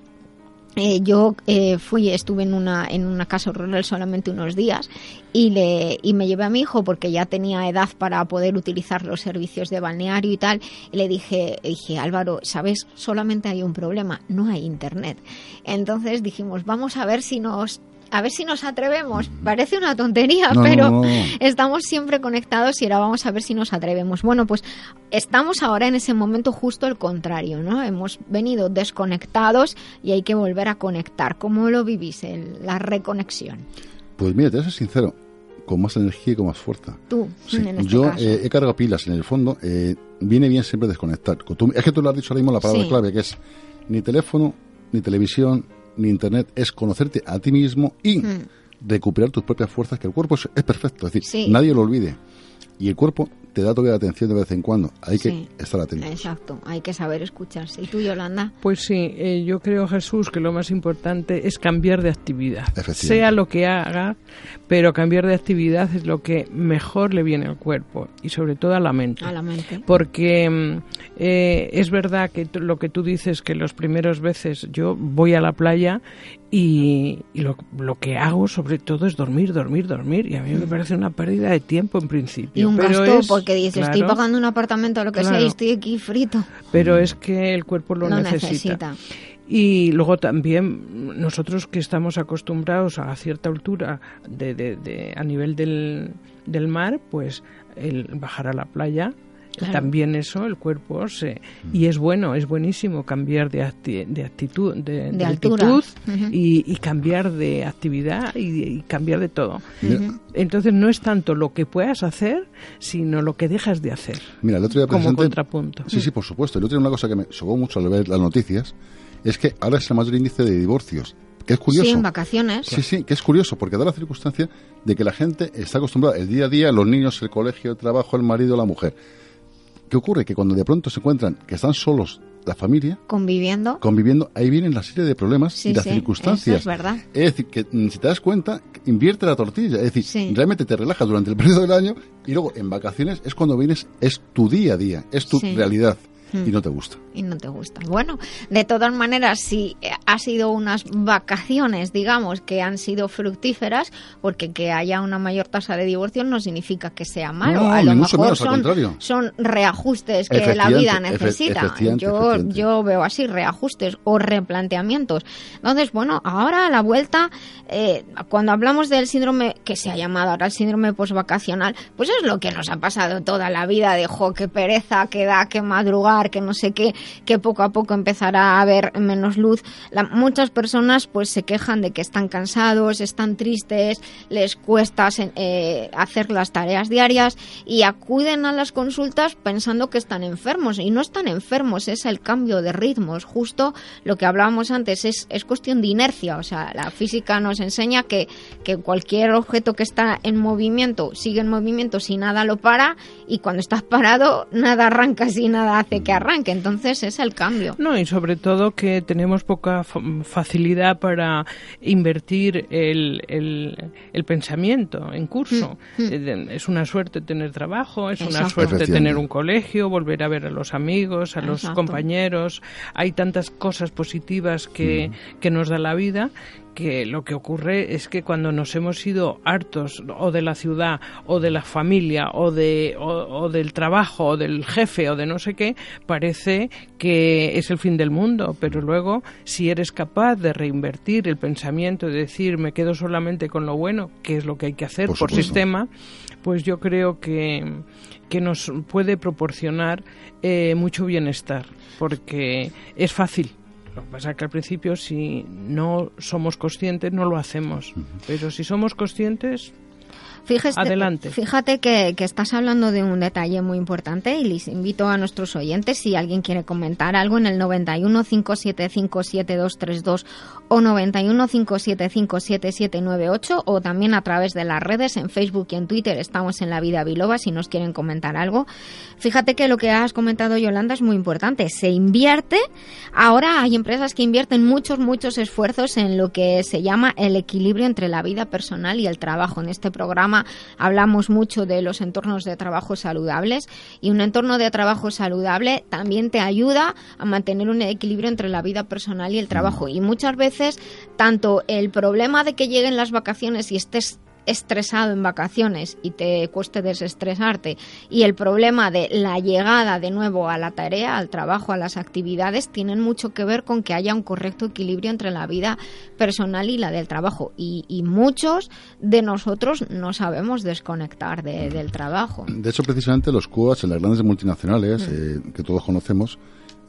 eh, yo eh, fui, estuve en una, en una casa rural solamente unos días y, le, y me llevé a mi hijo porque ya tenía edad para poder utilizar los servicios de balneario y tal. Y le dije, dije, Álvaro, ¿sabes? Solamente hay un problema, no hay internet. Entonces dijimos, vamos a ver si nos a ver si nos atrevemos. Parece una tontería, no, pero no, no. estamos siempre conectados y ahora vamos a ver si nos atrevemos. Bueno, pues estamos ahora en ese momento justo el contrario, ¿no? Hemos venido desconectados y hay que volver a conectar. ¿Cómo lo vivís, el, la reconexión? Pues mira, te voy a ser sincero, con más energía y con más fuerza. Tú, sí, en este yo caso. Eh, he cargado pilas en el fondo. Eh, viene bien siempre desconectar. Es que tú lo has dicho ahora mismo la palabra Sí. clave, que es ni teléfono, ni televisión, ni internet, es conocerte a ti mismo y hmm. recuperar tus propias fuerzas, que el cuerpo es, perfecto, es decir, nadie lo olvide. Y el cuerpo te da toda la atención de vez en cuando. Hay que estar atento. Exacto, hay que saber escucharse. ¿Y tú, Yolanda? Pues sí, eh, yo creo, Jesús, que lo más importante es cambiar de actividad. Sea lo que haga, pero cambiar de actividad es lo que mejor le viene al cuerpo y sobre todo a la mente. A la mente. Porque mm, eh, es verdad que lo que tú dices, que los primeros veces yo voy a la playa y, lo, lo, que hago sobre todo es dormir, dormir, dormir. Y a mí me parece una pérdida de tiempo en principio. Y un pero gasto, porque dices, estoy pagando un apartamento o lo que sea y estoy aquí frito. Pero es que el cuerpo lo, necesita. Y luego también nosotros que estamos acostumbrados a cierta altura de, de, de a nivel del, del mar, pues el bajar a la playa también eso, el cuerpo se... Y es bueno, es buenísimo cambiar de, de actitud, de, altitud y, cambiar de actividad y, cambiar de todo. Entonces no es tanto lo que puedas hacer, sino lo que dejas de hacer. Mira, el otro día como contrapunto. Sí, sí, por supuesto. El otro día una cosa que me sobó mucho al ver las noticias es que ahora es el mayor índice de divorcios que es curioso. Sí, en vacaciones. Sí, sí, que es curioso, porque da la circunstancia de que la gente está acostumbrada el día a día, los niños, el colegio, el trabajo, el marido, la mujer. ¿Qué ocurre? Que cuando de pronto se encuentran que están solos la familia conviviendo. conviviendo ahí vienen la serie de problemas y las circunstancias. es verdad. Es decir que mm, si te das cuenta invierte la tortilla es decir realmente te relajas durante el periodo del año y luego en vacaciones es cuando vienes es tu día a día es tu realidad y hmm. no te gusta. Y no te gusta. Bueno, de todas maneras, si ha sido unas vacaciones, digamos, que han sido fructíferas, porque que haya una mayor tasa de divorcio no significa que sea malo. No, a lo mejor son, son, reajustes que la vida necesita. yo, yo veo así, reajustes o replanteamientos. Entonces, bueno, ahora a la vuelta, eh, cuando hablamos del síndrome que se ha llamado ahora el síndrome postvacacional, pues es lo que nos ha pasado toda la vida de, jo, qué pereza, que da, que madrugar que no sé qué, que poco a poco empezará a haber menos luz. muchas personas pues se quejan de que están cansados, están tristes, les cuesta eh, hacer las tareas diarias y acuden a las consultas pensando que están enfermos y no están enfermos, es el cambio de ritmos. Justo lo que hablábamos antes es, es cuestión de inercia, o sea, la física nos enseña que, que cualquier objeto que está en movimiento sigue en movimiento si nada lo para y cuando estás parado nada arranca si nada hace que arranque. Entonces es el cambio. No, y sobre todo que tenemos poca facilidad para invertir el, el, pensamiento en curso. Mm, mm. Es una suerte tener trabajo, es una suerte tener un colegio, volver a ver a los amigos, a los compañeros. Hay tantas cosas positivas que, mm. que nos da la vida que lo que ocurre es que cuando nos hemos ido hartos o de la ciudad o de la familia o de o, del trabajo o del jefe o de no sé qué parece que es el fin del mundo. Pero luego si eres capaz de reinvertir el pensamiento y decir me quedo solamente con lo bueno que es lo que hay que hacer por, sistema pues yo creo que que nos puede proporcionar eh, mucho bienestar porque es fácil lo que pasa es que al principio si no somos conscientes no lo hacemos, pero si somos conscientes Fíjate, Adelante. Fíjate que, estás hablando de un detalle muy importante y les invito a nuestros oyentes, si alguien quiere comentar algo, en el 91 575 7232 o 91 575 7798 o también a través de las redes, en Facebook y en Twitter estamos en La Vida Biloba si nos quieren comentar algo. Fíjate que lo que has comentado, Yolanda, es muy importante. Se invierte, ahora hay empresas que invierten muchos, muchos esfuerzos en lo que se llama el equilibrio entre la vida personal y el trabajo. En este programa hablamos mucho de los entornos de trabajo saludables y un entorno de trabajo saludable también te ayuda a mantener un equilibrio entre la vida personal y el trabajo. Y muchas veces, tanto el problema de que lleguen las vacaciones y estés estresado en vacaciones y te cueste desestresarte y el problema de la llegada de nuevo a la tarea, al trabajo, a las actividades, tienen mucho que ver con que haya un correcto equilibrio entre la vida personal y la del trabajo. Y, muchos de nosotros no sabemos desconectar del trabajo. De hecho, precisamente los CUAs en las grandes multinacionales, mm. eh, que todos conocemos,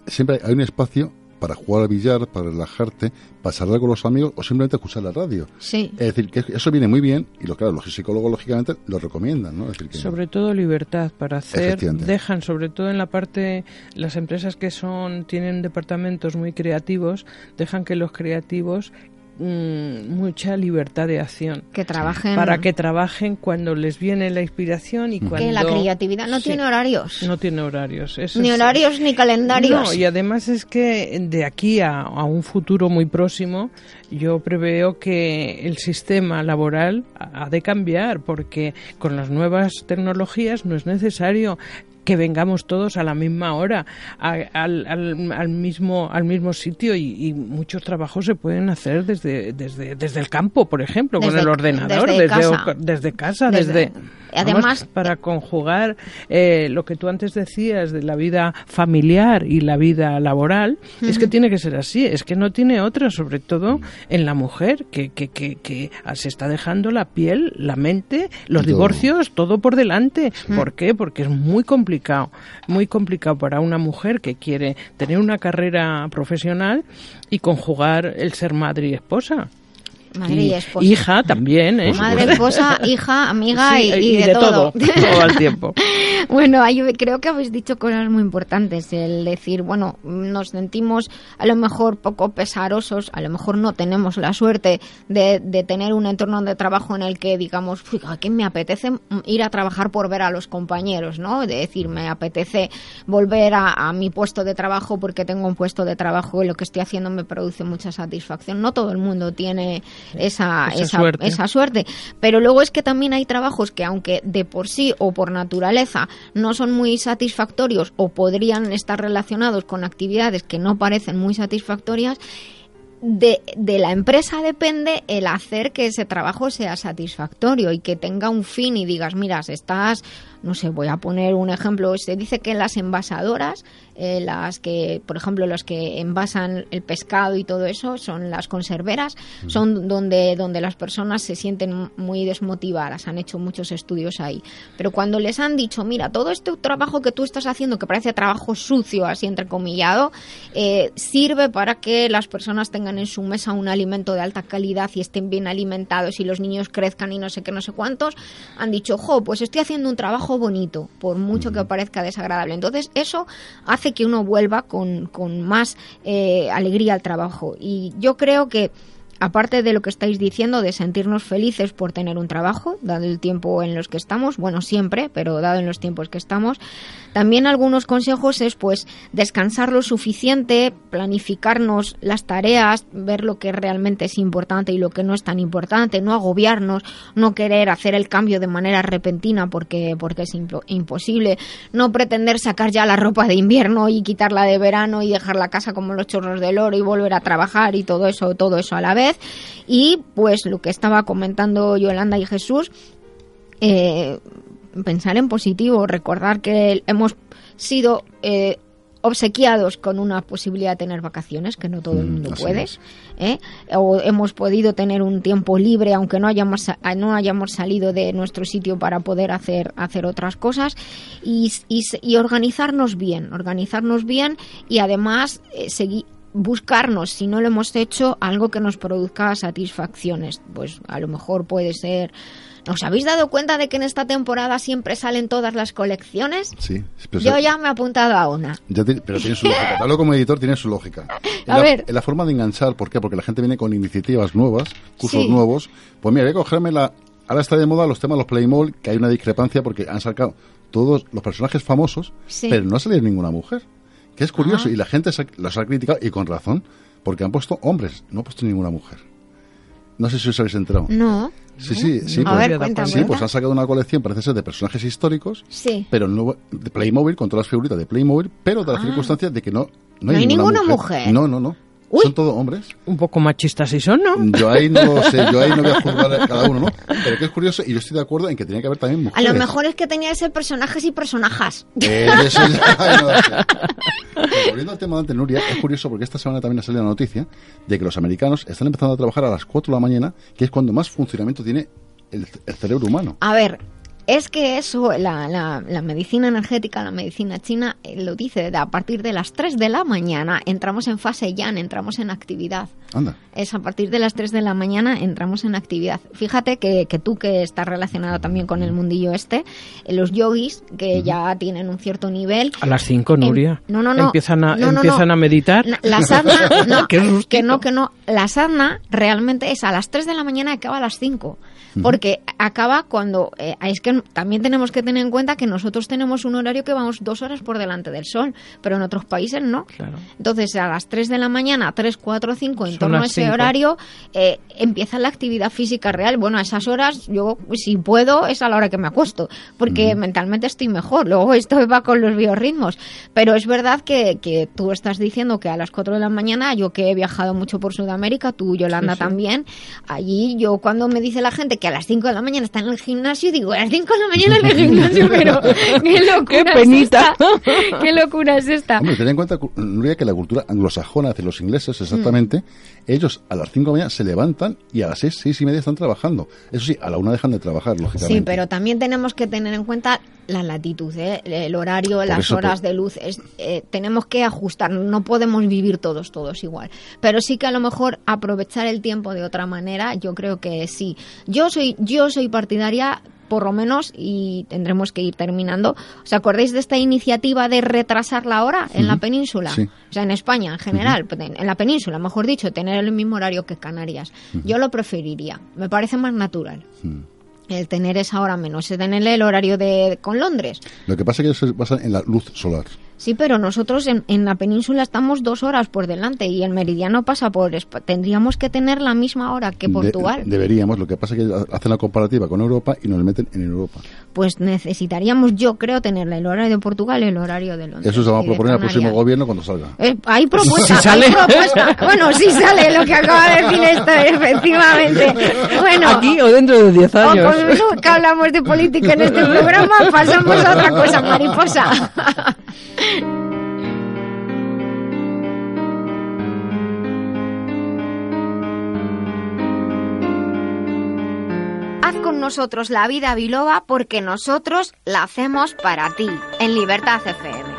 siempre hay un espacio para jugar al billar, para relajarte, pasarla con los amigos o simplemente escuchar la radio. Sí. Es decir, que eso viene muy bien y lo claro, los psicólogos lógicamente lo recomiendan, ¿no? decir, Sobre todo libertad para hacer, dejan sobre todo en la parte las empresas que son tienen departamentos muy creativos, dejan que los creativos Mm, mucha libertad de acción. Que trabajen. Para que trabajen cuando les viene la inspiración y cuando. Que la creatividad no tiene horarios. No tiene horarios. ni horarios ni calendarios. No, y además es que de aquí a, a, un futuro muy próximo, yo preveo que el sistema laboral ha de cambiar, porque con las nuevas tecnologías no es necesario que vengamos todos a la misma hora, al, al, mismo, al mismo sitio y, muchos trabajos se pueden hacer desde, desde, desde el campo, por ejemplo, con el ordenador, desde, desde casa, desde, Además, para conjugar eh, lo que tú antes decías de la vida familiar y la vida laboral, es que tiene que ser así, es que no tiene otra, sobre todo en la mujer, que, que, que, que se está dejando la piel, la mente, los divorcios, todo por delante. ¿Por qué? Porque es muy complicado, muy complicado para una mujer que quiere tener una carrera profesional y conjugar el ser madre y esposa. Madre y, esposa. Hija también, ¿eh? Madre, esposa, hija, amiga y, de, todo. todo. al tiempo. bueno, creo que habéis dicho cosas muy importantes. El decir, bueno, nos sentimos a lo mejor poco pesarosos, a lo mejor no tenemos la suerte de, de tener un entorno de trabajo en el que digamos, ¿a qué me apetece ir a trabajar por ver a los compañeros, ¿no? De decir, me apetece volver a, a mi puesto de trabajo porque tengo un puesto de trabajo y lo que estoy haciendo me produce mucha satisfacción. No todo el mundo tiene esa, esa, suerte. Pero luego es que también hay trabajos que aunque de por sí o por naturaleza no son muy satisfactorios o podrían estar relacionados con actividades que no parecen muy satisfactorias, de, de, la empresa depende el hacer que ese trabajo sea satisfactorio y que tenga un fin y digas, mira, estás, no sé, voy a poner un ejemplo, se dice que las envasadoras eh, las que, por ejemplo, los que envasan el pescado y todo eso, son las conserveras, son donde, donde las personas se sienten muy desmotivadas, han hecho muchos estudios ahí. Pero cuando les han dicho, mira, todo este trabajo que tú estás haciendo, que parece trabajo sucio, así entrecomillado, eh, sirve para que las personas tengan en su mesa un alimento de alta calidad y estén bien alimentados y los niños crezcan y no sé qué, no sé cuántos, han dicho, jo, pues estoy haciendo un trabajo bonito, por mucho que parezca desagradable. Entonces, eso hace hace que uno vuelva con, con más eh, alegría al trabajo. Y yo creo que aparte de lo que estáis diciendo, de sentirnos felices por tener un trabajo, dado el tiempo en los que estamos, bueno, siempre, pero dado en los tiempos que estamos, también algunos consejos es pues descansar lo suficiente, planificarnos las tareas, ver lo que realmente es importante y lo que no es tan importante, no agobiarnos, no querer hacer el cambio de manera repentina porque, porque es imposible, no pretender sacar ya la ropa de invierno y quitarla de verano y dejar la casa como los chorros del oro y volver a trabajar y todo eso, todo eso a la vez y pues lo que estaba comentando Yolanda y Jesús, eh, pensar en positivo, recordar que hemos sido eh, obsequiados con una posibilidad de tener vacaciones que no todo el mm, mundo puede ¿eh? o hemos podido tener un tiempo libre aunque no hayamos no hayamos salido de nuestro sitio para poder hacer hacer otras cosas. Y, y, organizarnos bien organizarnos bien y además seguir buscarnos, si no lo hemos hecho, algo que nos produzca satisfacciones. Pues a lo mejor puede ser... ¿Os habéis dado cuenta de que en esta temporada siempre salen todas las colecciones? Sí. Yo ya me he apuntado a una. pero tiene su lógica. Hablo como editor, tiene su lógica. a la, ver. En la forma de enganchar, ¿por qué? Porque la gente viene con iniciativas nuevas, cursos nuevos. Pues mira, voy a cogerme la... Ahora está de moda los temas, los Playmobil, que hay una discrepancia porque han sacado todos los personajes famosos, pero no ha salido ninguna mujer. Que es curioso, y la gente los ha criticado, y con razón, porque han puesto hombres, no ha puesto ninguna mujer. No sé si os habéis enterado. No. Sí, sí, sí. A pues, ver, sí, pues han sacado una colección, parece ser, de personajes históricos, sí. pero no, de Playmobil, con todas las figuritas de Playmobil, pero de la ah. circunstancia de que no, no hay, ninguna, mujer. No, no, no. Son todos hombres. Un poco machistas si son, ¿no? Yo ahí no sé, yo ahí no voy a juzgar a cada uno, ¿no? Pero que es curioso, y yo estoy de acuerdo en que tenía que haber también mujeres. A lo mejor es que tenía que ser personajes y personajes. Eh, eso ya, volviendo al tema de antes, Nuria, es curioso porque esta semana también ha salido la noticia de que los americanos están empezando a trabajar a las 4 de la mañana, que es cuando más funcionamiento tiene el, el cerebro humano. A ver, es que eso, la, la, medicina energética, la medicina china, eh, lo dice, a partir de las 3 de la mañana entramos en fase yan, entramos en actividad. Anda. Es a partir de las 3 de la mañana entramos en actividad. Fíjate que, que tú que estás relacionado también con el mundillo este, eh, los yogis que ya tienen un cierto nivel... A las 5, Nuria. no, no, no. Empiezan a, empiezan a meditar. La sadhana, no, que no, que no. La sadhana realmente es a las 3 de la mañana y acaba a las 5 porque acaba cuando eh, es que también tenemos que tener en cuenta que nosotros tenemos un horario que vamos dos horas por delante del sol, pero en otros países no. Entonces a las 3 de la mañana, 3, 4, 5, en torno a ese horario, eh, empieza la actividad física real. Bueno, a esas horas yo, si puedo, es a la hora que me acuesto, porque mentalmente estoy mejor. Luego esto va con los biorritmos. Pero es verdad que, que, tú estás diciendo que a las 4 de la mañana, yo que he viajado mucho por Sudamérica, tú, Yolanda, también, allí yo cuando me dice la gente que a las 5 de la mañana está en el gimnasio y digo, a las 5 de la mañana en el gimnasio, pero qué locura qué penita. Es esta? qué locura es esta. Hombre, ten en cuenta, Nuria, que la cultura anglosajona de los ingleses, exactamente, mm. ellos a las 5 de la mañana se levantan y a las 6, 6 y media están trabajando. Eso sí, a la una dejan de trabajar, lógicamente. Sí, pero también tenemos que tener en cuenta la latitud, ¿eh? el horario, las horas de luz. Es, eh, tenemos que ajustar, no podemos vivir todos, todos igual. Pero sí que a lo mejor aprovechar el tiempo de otra manera, yo creo que sí. Yo soy, yo soy partidaria por lo menos, y tendremos que ir terminando. ¿Os acordáis de esta iniciativa de retrasar la hora en la península? O sea, en España en general, en la península, mejor dicho, tener el mismo horario que Canarias. Yo lo preferiría, me parece más natural el tener esa hora menos, el tener el horario de con Londres. Lo que pasa es que se basa en la luz solar. Sí, pero nosotros en, en, la península estamos dos horas por delante y el meridiano pasa por... Tendríamos que tener la misma hora que Portugal. deberíamos, lo que pasa es que hacen la comparativa con Europa y nos meten en Europa. Pues necesitaríamos, yo creo, tener el horario de Portugal y el horario de Londres. Eso se va a proponer al próximo gobierno cuando salga. Eh, hay propuesta, sale. Bueno, sí sale lo que acaba de decir esto, efectivamente. Bueno, Aquí o dentro de 10 años. O que hablamos de política en este programa, pasamos a otra cosa, mariposa. Haz con nosotros la vida biloba porque nosotros la hacemos para ti, en Libertad FM.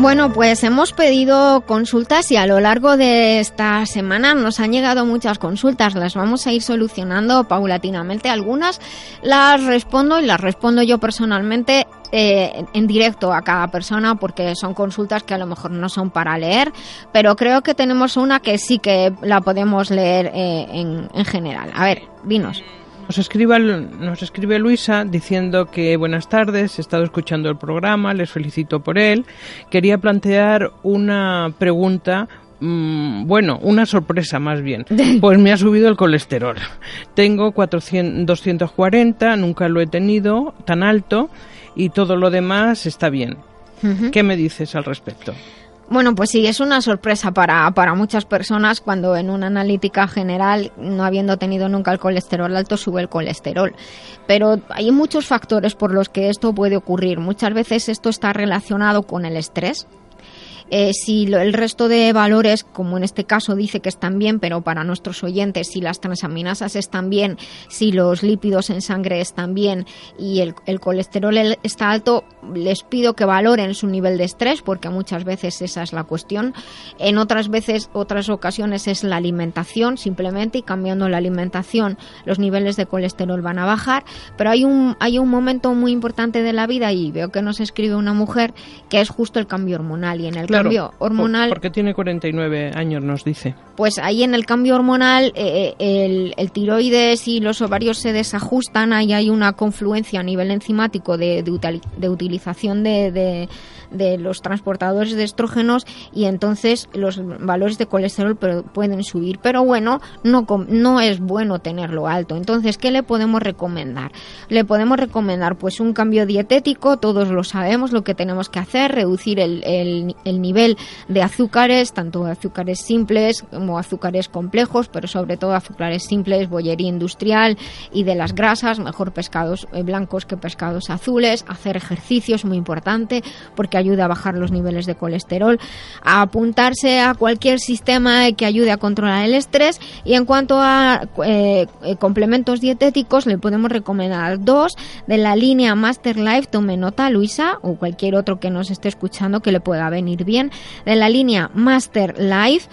Bueno, pues hemos pedido consultas y a lo largo de esta semana nos han llegado muchas consultas. Las vamos a ir solucionando paulatinamente. Algunas las respondo y las respondo yo personalmente eh, en directo a cada persona porque son consultas que a lo mejor no son para leer, pero creo que tenemos una que sí que la podemos leer eh, en, en general. A ver, dinos. Nos escribe, nos escribe Luisa diciendo que buenas tardes, he estado escuchando el programa, les felicito por él. Quería plantear una pregunta mm, bueno, una sorpresa más bien. Pues me ha subido el colesterol. Tengo 400, 240, nunca lo he tenido tan alto y todo lo demás está bien. ¿Qué me dices al respecto? Bueno, pues sí, es una sorpresa para, para muchas personas cuando en una analítica general, no habiendo tenido nunca el colesterol alto, sube el colesterol. Pero hay muchos factores por los que esto puede ocurrir. Muchas veces esto está relacionado con el estrés, eh, si el resto de valores, como en este caso dice que están bien, pero para nuestros oyentes, si las transaminasas están bien, si los lípidos en sangre están bien y el, colesterol está alto, les pido que valoren su nivel de estrés, porque muchas veces esa es la cuestión. En otras veces, otras ocasiones es la alimentación, simplemente, y cambiando la alimentación, los niveles de colesterol van a bajar. Pero hay un, hay un momento muy importante de la vida, y veo que nos escribe una mujer, que es justo el cambio hormonal. Y en el cambio hormonal. Porque tiene 49 años, nos dice. Pues ahí en el cambio hormonal, eh, eh, el, tiroides y los ovarios se desajustan, ahí hay una confluencia a nivel enzimático de, de, utilización de, de los transportadores de estrógenos y entonces los valores de colesterol pueden subir. Pero bueno, no, no es bueno tenerlo alto. Entonces, ¿qué le podemos recomendar? Le podemos recomendar pues un cambio dietético, todos lo sabemos lo que tenemos que hacer, reducir el, el, nivel de azúcares, tanto azúcares simples como azúcares complejos, pero sobre todo azúcares simples, bollería industrial y de las grasas, mejor pescados eh, blancos que pescados azules, hacer ejercicio es muy importante porque ayuda a bajar los niveles de colesterol, a apuntarse a cualquier sistema que ayude a controlar el estrés. Y en cuanto a eh, eh, complementos dietéticos le podemos recomendar dos de la línea Master Life, tome nota Luisa o cualquier otro que nos esté escuchando que le pueda venir bien, de la línea Master Life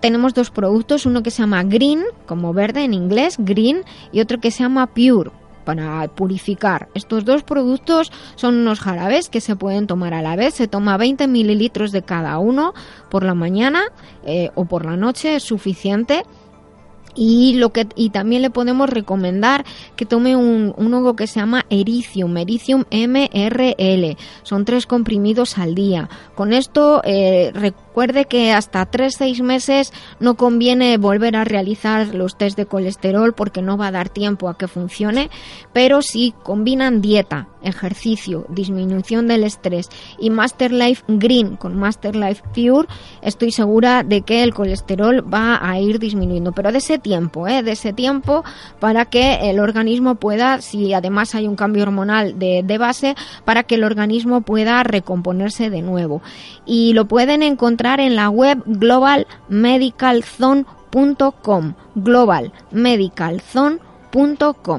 tenemos dos productos, uno que se llama Green, como verde en inglés, Green, y otro que se llama Pure, para purificar. Estos dos productos son unos jarabes que se pueden tomar a la vez. Se toma 20 mililitros de cada uno por la mañana eh, o por la noche, es suficiente y lo que y también le podemos recomendar que tome un, un que se llama Ericium, Ericium MRL. Son tres comprimidos al día. Con esto eh, recuerde que hasta 3-6 meses no conviene volver a realizar los test de colesterol porque no va a dar tiempo a que funcione, pero si combinan dieta, ejercicio, disminución del estrés y Master Life Green con Master Life Pure, estoy segura de que el colesterol va a ir disminuyendo. Pero de ese tiempo, ¿eh? de ese tiempo para que el organismo pueda, si además hay un cambio hormonal de, de base, para que el organismo pueda recomponerse de nuevo. Y lo pueden encontrar en la web globalmedicalzone.com, globalmedicalzone.com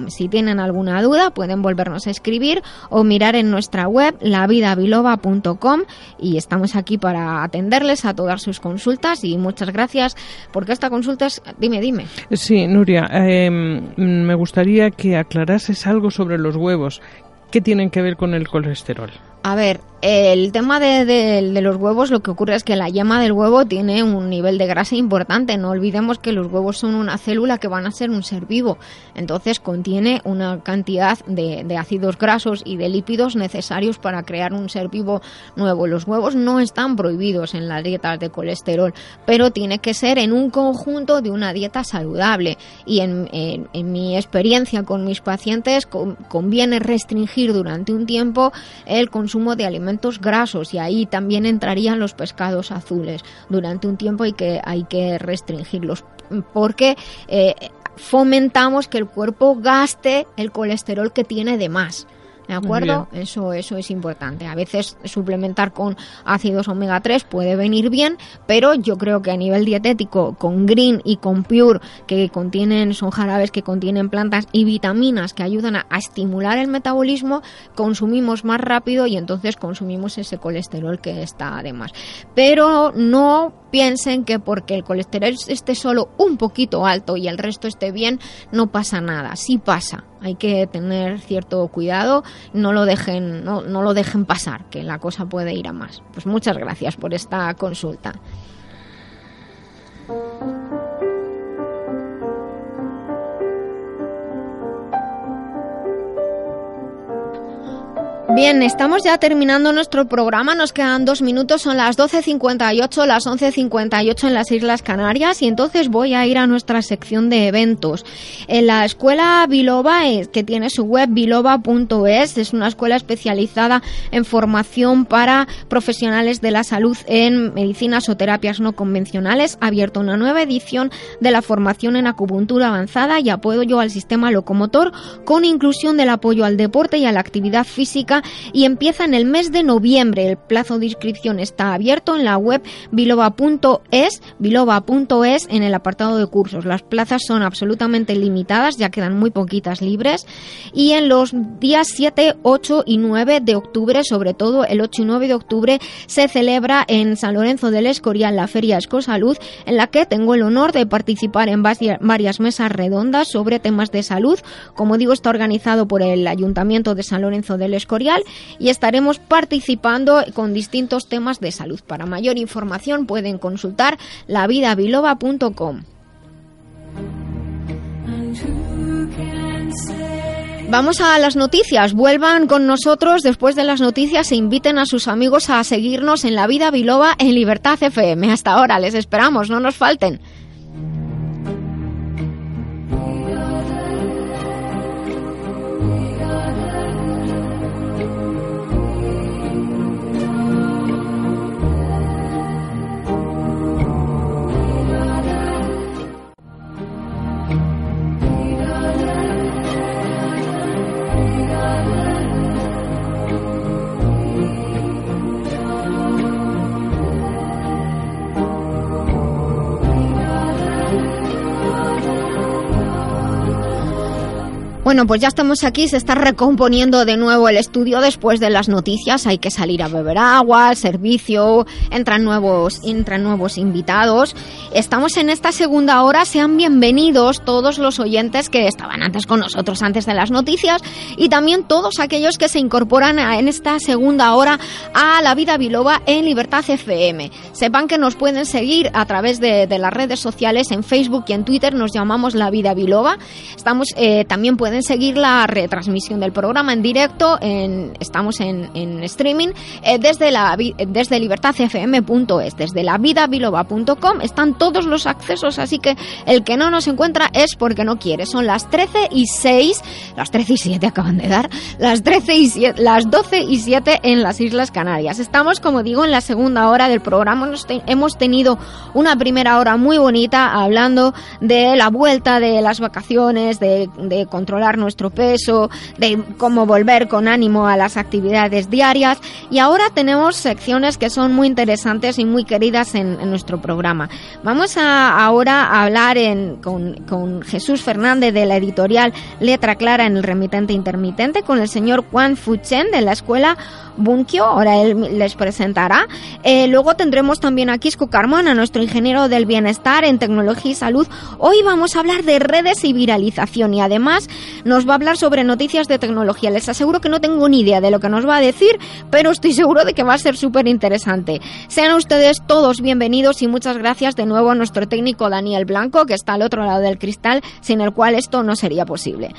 si tienen alguna duda pueden volvernos a escribir o mirar en nuestra web lavidabiloba.com y estamos aquí para atenderles a todas sus consultas y muchas gracias porque esta consulta es... Dime, dime. Sí, Nuria, em, me gustaría que aclarases algo sobre los huevos. ¿Qué tienen que ver con el colesterol? A ver, el tema de, los huevos, lo que ocurre es que la yema del huevo tiene un nivel de grasa importante. No olvidemos que los huevos son una célula que van a ser un ser vivo. Entonces contiene una cantidad de, de ácidos grasos y de lípidos necesarios para crear un ser vivo nuevo. Los huevos no están prohibidos en las dietas de colesterol, pero tiene que ser en un conjunto de una dieta saludable. Y en, mi experiencia con mis pacientes conviene restringir durante un tiempo el consumo de alimentos grasos y ahí también entrarían los pescados azules. Durante un tiempo hay que, hay que restringirlos porque eh, fomentamos que el cuerpo gaste el colesterol que tiene de más. ¿De acuerdo? Eso, eso es importante. A veces suplementar con ácidos omega 3 puede venir bien, pero yo creo que a nivel dietético, con Green y con Pure, que contienen, son jarabes que contienen plantas y vitaminas que ayudan a, estimular el metabolismo, consumimos más rápido y entonces consumimos ese colesterol que está además. Pero no piensen que porque el colesterol esté solo un poquito alto y el resto esté bien, no pasa nada. Sí pasa. Hay que tener cierto cuidado, no lo dejen, no, no lo dejen pasar, que la cosa puede ir a más. Pues muchas gracias por esta consulta. Bien, estamos ya terminando nuestro programa, nos quedan dos minutos, son las 12.58, las 11.58 en las Islas Canarias. Y entonces voy a ir a nuestra sección de eventos. En la escuela Biloba, que tiene su web biloba.es, es una escuela especializada en formación para profesionales de la salud en medicinas o terapias no convencionales, ha abierto una nueva edición de la formación en acupuntura avanzada y apoyo al sistema locomotor con inclusión del apoyo al deporte y a la actividad física y empieza en el mes de noviembre. El plazo de inscripción está abierto en la web biloba.es, biloba.es en el apartado de cursos. Las plazas son absolutamente limitadas, ya quedan muy poquitas libres y en los días 7, 8 y 9 de octubre, sobre todo el 8 y 9 de octubre, se celebra en San Lorenzo del Escorial la Feria Escosalud, en la que tengo el honor de participar en varias mesas redondas sobre temas de salud. Como digo, está organizado por el Ayuntamiento de San Lorenzo del Escorial y estaremos participando con distintos temas de salud. Para mayor información pueden consultar lavidabiloba.com. Vamos a las noticias. Vuelvan con nosotros después de las noticias e inviten a sus amigos a seguirnos en La Vida Biloba en Libertad FM. Hasta ahora, les esperamos, no nos falten. Bueno, pues ya estamos aquí, se está recomponiendo de nuevo el estudio después de las noticias, hay que salir a beber agua, servicio, entran nuevos, entran nuevos invitados. Estamos en esta segunda hora, sean bienvenidos todos los oyentes que estaban antes con nosotros antes de las noticias y también todos aquellos que se incorporan en esta segunda hora a La Vida Biloba en Libertad FM. Sepan que nos pueden seguir a través de, las redes sociales en Facebook y en Twitter, nos llamamos La Vida Biloba. Estamos, eh, también pueden seguir la retransmisión del programa en directo, en, estamos en, streaming, eh, desde, la, desde libertadfm.es, desde lavidabiloba.com, están todos los accesos, así que el que no nos encuentra es porque no quiere. Son las 13 y 6, las 13 y 7 acaban de dar, las, 13 y 7, las 12 y 7 en las Islas Canarias. Estamos, como digo, en la segunda hora del programa. hemos tenido una primera hora muy bonita hablando de la vuelta de las vacaciones, de controlar nuestro peso, de cómo volver con ánimo a las actividades diarias. Y ahora tenemos secciones que son muy interesantes y muy queridas en, nuestro programa. Vamos a, ahora a hablar con, Jesús Fernández de la editorial Letra Clara en el remitente intermitente, con el señor Juan Fuchen de la escuela Bunkyo, ahora él les presentará. Eh, luego tendremos también a Quisco Carmona, nuestro ingeniero del bienestar en tecnología y salud. Hoy vamos a hablar de redes y viralización y además nos va a hablar sobre noticias de tecnología. Les aseguro que no tengo ni idea de lo que nos va a decir, pero estoy seguro de que va a ser súper interesante. Sean ustedes todos bienvenidos y muchas gracias de nuevo a nuestro técnico Daniel Blanco, que está al otro lado del cristal, sin el cual esto no sería posible.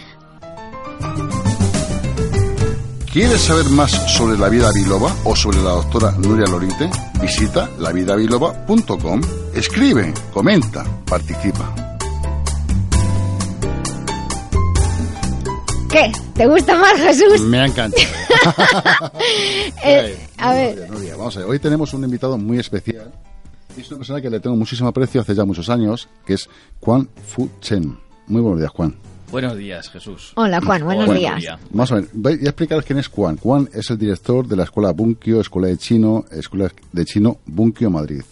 ¿Quieres saber más sobre la vida biloba o sobre la doctora Nuria Lorite? Visita lavidabiloba.com. Escribe, comenta, participa. ¿Qué? ¿Te gusta más, Jesús? Me encanta. eh, a ver. vamos a ver. Hoy tenemos un invitado muy especial. Es una persona que le tengo muchísimo aprecio hace ya muchos años, que es Juan Fu Chen. Muy buenos días, Juan. Buenos días, Jesús. Hola, Juan, buenos días. Vamos a ver, voy a explicaros quién es Juan. Juan es el director de la Escuela Bunkyo, Escuela de Chino, Escuela de Chino Bunkyo Madrid.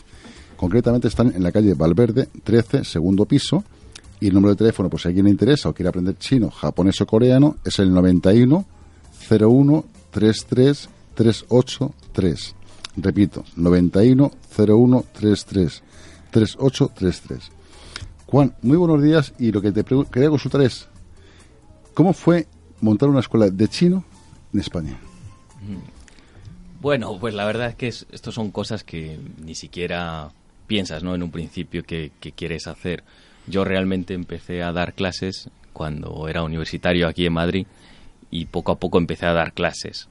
Concretamente están en la calle Valverde, 13, segundo piso. Y el número de teléfono, pues si alguien le interesa o quiere aprender chino, japonés o coreano, es el 91 01 33 383. Repito, 91 01 33 3833. Juan, muy buenos días y lo que te quería consultar es, ¿cómo fue montar una escuela de chino en España? Mm. Bueno, pues la verdad es que esto son cosas que ni siquiera piensas, ¿no? En un principio que, quieres hacer. Yo realmente empecé a dar clases cuando era universitario aquí en Madrid y poco a poco empecé a dar clases.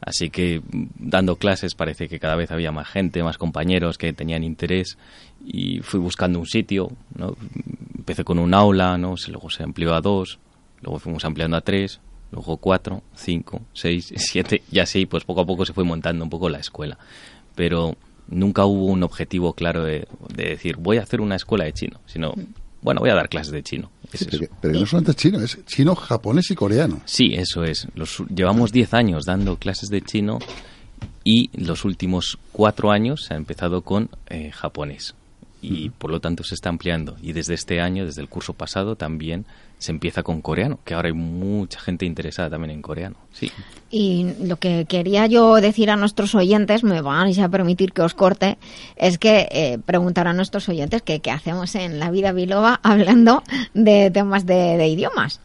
Así que mm, dando clases parece que cada vez había más gente, más compañeros que tenían interés y fui buscando un sitio, ¿no? Empecé con un aula, ¿no? Luego se amplió a dos, luego fuimos ampliando a tres, luego cuatro, cinco, seis, siete y así pues poco a poco se fue montando un poco la escuela. Pero nunca hubo un objetivo claro de, decir voy a hacer una escuela de chino, sino bueno, voy a dar clases de chino. pero, no solamente chino, es chino, japonés y coreano. Sí, eso es. Los, llevamos diez años dando clases de chino y los últimos cuatro años se ha empezado con eh, japonés y por lo tanto se está ampliando. Y desde este año, desde el curso pasado, también se empieza con coreano, que ahora hay mucha gente interesada también en coreano. Sí. Y lo que quería yo decir a nuestros oyentes, me van a permitir que os corte, es que eh, preguntar a nuestros oyentes qué hacemos en la vida biloba hablando de temas de, idiomas.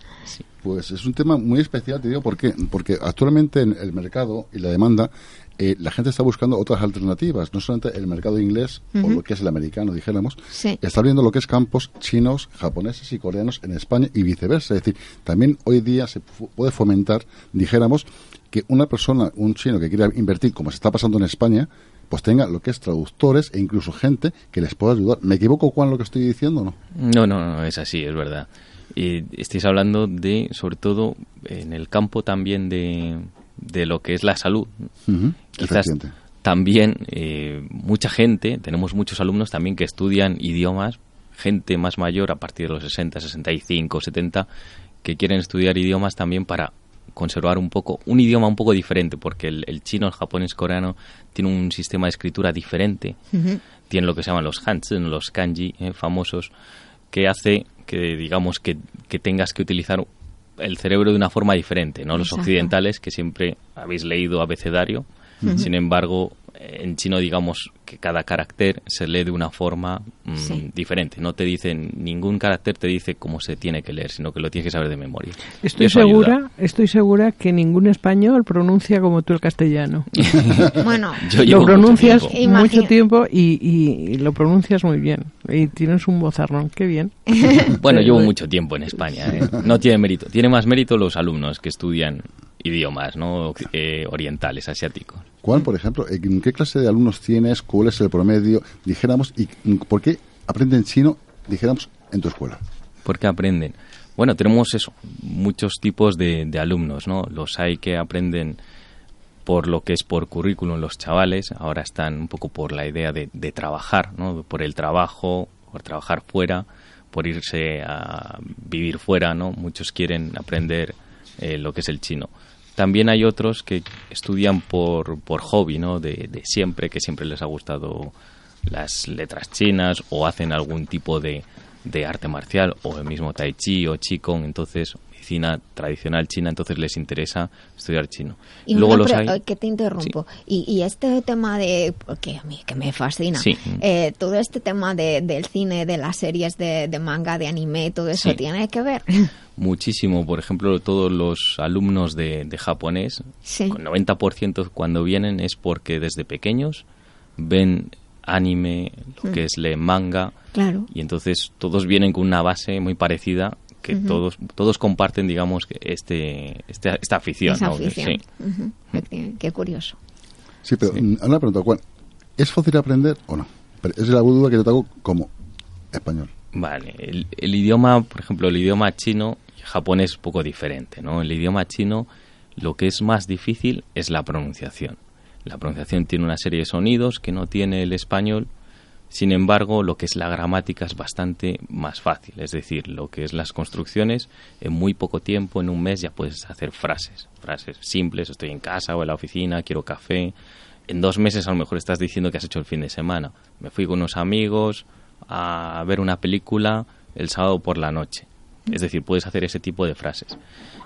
Pues es un tema muy especial, te digo, ¿por Porque actualmente en el mercado y la demanda eh, la gente está buscando otras alternativas, no solamente el mercado inglés o lo que es el americano, dijéramos, está viendo lo que es campos chinos, japoneses y coreanos en España y viceversa. Es decir, también hoy día se puede fomentar, dijéramos, que una persona, un chino que quiera invertir, como se está pasando en España, pues tenga lo que es traductores e incluso gente que les pueda ayudar. ¿Me equivoco, Juan, lo que estoy diciendo no? No, no, no, es así, es verdad. Y estáis hablando de, sobre todo, en el campo también de, de lo que es la salud. Quizás también eh, mucha gente, tenemos muchos alumnos también que estudian idiomas, gente más mayor a partir de los 60, 65, 70, que quieren estudiar idiomas también para conservar un poco, un idioma un poco diferente, porque el, chino, el japonés, coreano tiene un sistema de escritura diferente, tiene lo que se llaman los hansen, los kanji eh, famosos, que hace que digamos que, que tengas que utilizar el cerebro de una forma diferente, ¿no? Los occidentales que siempre habéis leído abecedario, sin embargo, en chino digamos que cada carácter se lee de una forma mm, diferente. No te dicen, ningún carácter te dice cómo se tiene que leer, sino que lo tienes que saber de memoria. Estoy segura, estoy segura que ningún español pronuncia como tú el castellano. bueno, lo pronuncias mucho tiempo, y, lo pronuncias muy bien. Y tienes un bozarrón, qué bien. bueno, llevo mucho tiempo en España. ¿eh? No tiene mérito. Tiene más mérito los alumnos que estudian idiomas ¿no? Eh, orientales, asiáticos. ¿Cuál, por ejemplo, en qué clase de alumnos tienes? ¿Cuál es el promedio? Dijéramos, ¿y por qué aprenden chino, dijéramos, en tu escuela? ¿Por qué aprenden? Bueno, tenemos eso, muchos tipos de, alumnos, ¿no? Los hay que aprenden por lo que es por currículum los chavales, ahora están un poco por la idea de, trabajar, ¿no? Por el trabajo, por trabajar fuera, por irse a vivir fuera, ¿no? Muchos quieren aprender eh, lo que es el chino. También hay otros que estudian por, por hobby, ¿no? De, de siempre, que siempre les ha gustado las letras chinas o hacen algún tipo de, de arte marcial o el mismo tai chi o qigong, entonces medicina tradicional china, entonces les interesa estudiar chino. Y Luego los hay... que te interrumpo. Y, y, este tema de que a mí que me fascina, eh, todo este tema de, del cine, de las series de, de manga, de anime, todo eso tiene que ver. muchísimo. Por ejemplo, todos los alumnos de, de japonés, con 90% cuando vienen es porque desde pequeños ven anime, lo que mm. es le manga, claro. y entonces todos vienen con una base muy parecida que todos todos comparten, digamos, este, este esta afición. Sí. Qué curioso. Sí, pero mm, una pregunta, Juan. ¿Es fácil aprender o no? es la duda que yo tengo como español. Vale, el, el, idioma, por ejemplo, el idioma chino japonés es un poco diferente, ¿no? El idioma chino lo que es más difícil es la pronunciación. La pronunciación tiene una serie de sonidos que no tiene el español. Sin embargo, lo que es la gramática es bastante más fácil. Es decir, lo que es las construcciones, en muy poco tiempo, en un mes, ya puedes hacer frases. Frases simples, estoy en casa o en la oficina, quiero café. En dos meses a lo mejor estás diciendo que has hecho el fin de semana. Me fui con unos amigos a ver una película el sábado por la noche. Es decir, puedes hacer ese tipo de frases.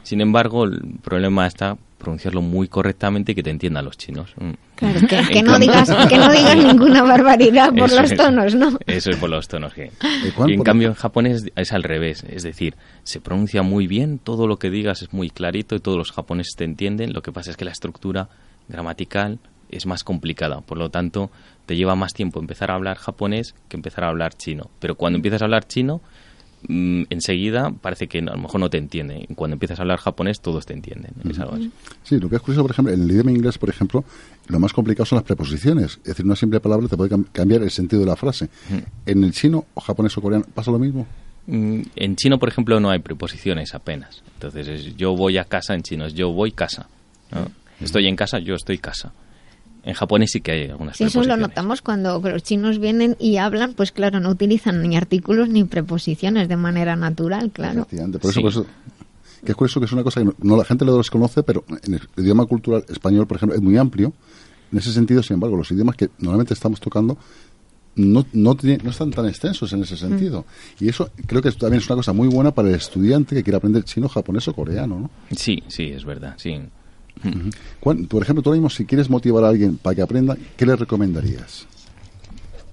Sin embargo, el problema está pronunciarlo muy correctamente y que te entiendan los chinos. Mm. Claro, que, no, digas, que no digas ninguna barbaridad por los tonos, ¿no? Eso es por los tonos. Y en cambio en japonés es al revés, es decir, se pronuncia muy bien, todo lo que digas es muy clarito y todos los japoneses te entienden, lo que pasa es que la estructura gramatical es más complicada, por lo tanto te lleva más tiempo empezar a hablar japonés que empezar a hablar chino, pero cuando empiezas a hablar chino Mm, enseguida parece que a lo mejor no te entiende. Cuando empiezas a hablar japonés, todos te entienden. Sí, lo que es curioso, por ejemplo, en el idioma inglés, por ejemplo, lo más complicado son las preposiciones. Es decir, una simple palabra te puede cambiar el sentido de la frase. ¿En el chino o japonés o coreano pasa lo mismo? Mm, en chino, por ejemplo, no hay preposiciones apenas. Entonces, yo voy a casa en chino es yo voy casa. Estoy en casa, yo estoy casa. En japonés sí que hay algunas sí, Eso lo notamos cuando los chinos vienen y hablan, pues claro, no utilizan ni artículos ni preposiciones de manera natural, claro. Por eso, que es curioso que es una cosa que no, la gente lo desconoce, pero en el idioma cultural español, por ejemplo, es muy amplio. En ese sentido, sin embargo, los idiomas que normalmente estamos tocando no, no, no están tan extensos en ese mm. sentido. Y eso creo que también es una cosa muy buena para el estudiante que quiere aprender chino, japonés o coreano, ¿no? Sí, sí, es verdad, sí. Por ejemplo, tú mismo, si quieres motivar a alguien para que aprenda, ¿qué le recomendarías?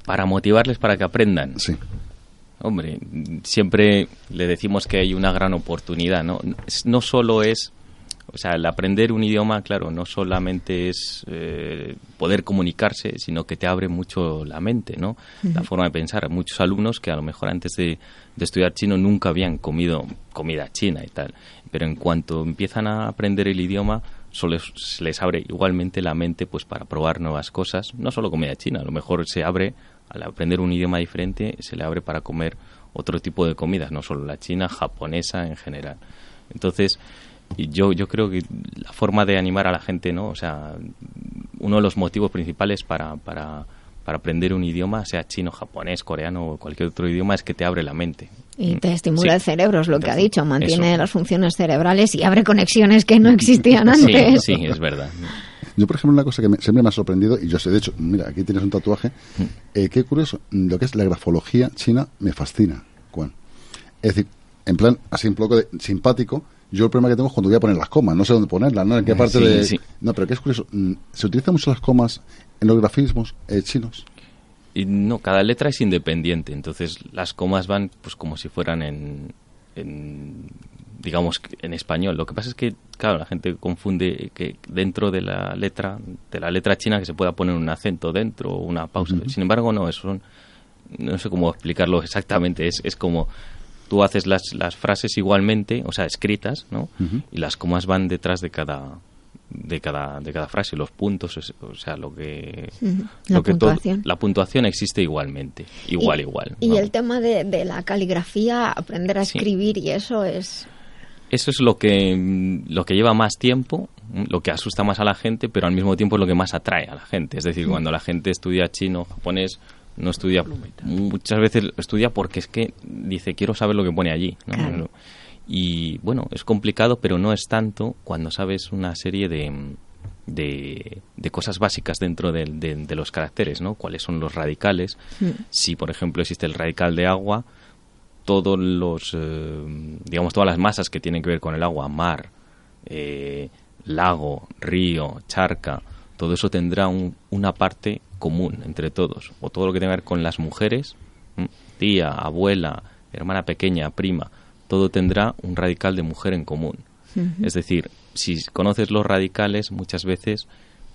Para motivarles para que aprendan. Sí. Hombre, siempre le decimos que hay una gran oportunidad, ¿no? No solo es, o sea, el aprender un idioma, claro, no solamente es eh, poder comunicarse, sino que te abre mucho la mente, ¿no? La forma de pensar. Muchos alumnos que a lo mejor antes de, de estudiar chino nunca habían comido comida china y tal, pero en cuanto empiezan a aprender el idioma, solo se les abre igualmente la mente pues para probar nuevas cosas, no solo comida china, a lo mejor se abre al aprender un idioma diferente, se le abre para comer otro tipo de comidas, no solo la china, japonesa en general. Entonces, yo yo creo que la forma de animar a la gente, ¿no? O sea, uno de los motivos principales para, para para aprender un idioma, sea chino, japonés, coreano o cualquier otro idioma, es que te abre la mente. Y te estimula el cerebro, es lo que ha dicho, mantiene las funciones cerebrales y abre conexiones que no existían antes. Sí, sí, es verdad. Yo, por ejemplo, una cosa que siempre me ha sorprendido, y yo sé, de hecho, mira, aquí tienes un tatuaje, mm. eh, qué curioso, lo que es la grafología china me fascina, Juan. Es decir, en plan, así un poco de, simpático, Yo el problema que tengo es cuando voy a poner las comas, no sé dónde ponerlas, ¿no? En qué parte de... No, pero que es curioso, mm, ¿se utilizan mucho las comas en los grafismos eh, chinos? Y no, cada letra es independiente, entonces las comas van pues como si fueran en, en digamos, en español. Lo que pasa es que, claro, la gente confunde que dentro de la letra, de la letra china, que se pueda poner un acento dentro o una pausa. Sin embargo, no, eso son, no sé cómo explicarlo exactamente, es, es como tú haces las, las frases igualmente, o sea, escritas, ¿no? Y las comas van detrás de cada de cada de cada frase, los puntos, o sea, lo que la puntuación. la puntuación existe igualmente, igual igual. Y el tema de, de, la caligrafía, aprender a escribir y eso es eso es lo que lo que lleva más tiempo, lo que asusta más a la gente, pero al mismo tiempo es lo que más atrae a la gente. Es decir, cuando la gente estudia chino, japonés, no estudia muchas veces estudia porque es que dice quiero saber lo que pone allí y bueno es complicado pero no es tanto cuando sabes una serie de de, cosas básicas dentro de, de, los caracteres no cuáles son los radicales mm. si por ejemplo existe el radical de agua todos los eh, digamos todas las masas que tienen que ver con el agua mar eh, lago río charca todo eso tendrá una parte común entre todos, o todo lo que tenga que ver con las mujeres, tía, abuela, hermana pequeña, prima, todo tendrá un radical de mujer en común. Es decir, si conoces los radicales, muchas veces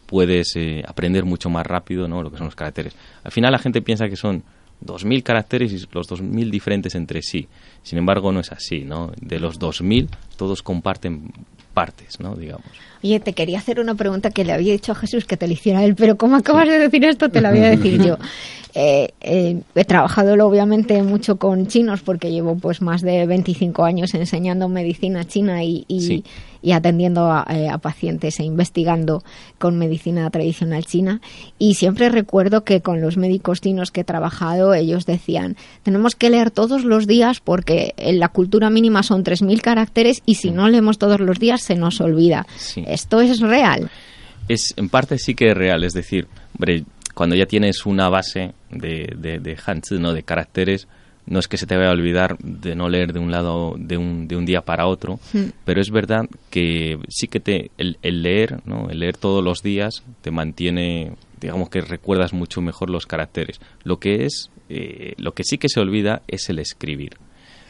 puedes eh, aprender mucho más rápido ¿no? lo que son los caracteres. Al final la gente piensa que son 2.000 caracteres y los 2.000 diferentes entre sí. Sin embargo, no es así. ¿no? De los 2.000, todos comparten partes, ¿no? digamos. Oye, te quería hacer una pregunta que le había dicho a Jesús que te lo hiciera él, pero como acabas de decir esto, te la voy a decir yo. Eh, eh, he trabajado obviamente mucho con chinos porque llevo pues más de 25 años enseñando medicina china y, y, atendiendo eh, a, pacientes e investigando con medicina tradicional china. Y siempre recuerdo que con los médicos chinos que he trabajado, ellos decían, tenemos que leer todos los días porque en la cultura mínima son 3.000 caracteres y si no leemos todos los días se nos olvida. ¿Esto es real? Es, en parte sí que es real, es decir, hombre, cuando ya tienes una base de, de, de ¿no? de caracteres, no es que se te vaya a olvidar de no leer de un lado de un, de un día para otro, hmm. pero es verdad que sí que te el, leer, ¿no? el leer todos los días te mantiene, digamos que recuerdas mucho mejor los caracteres. Lo que es, eh, lo que sí que se olvida es el escribir.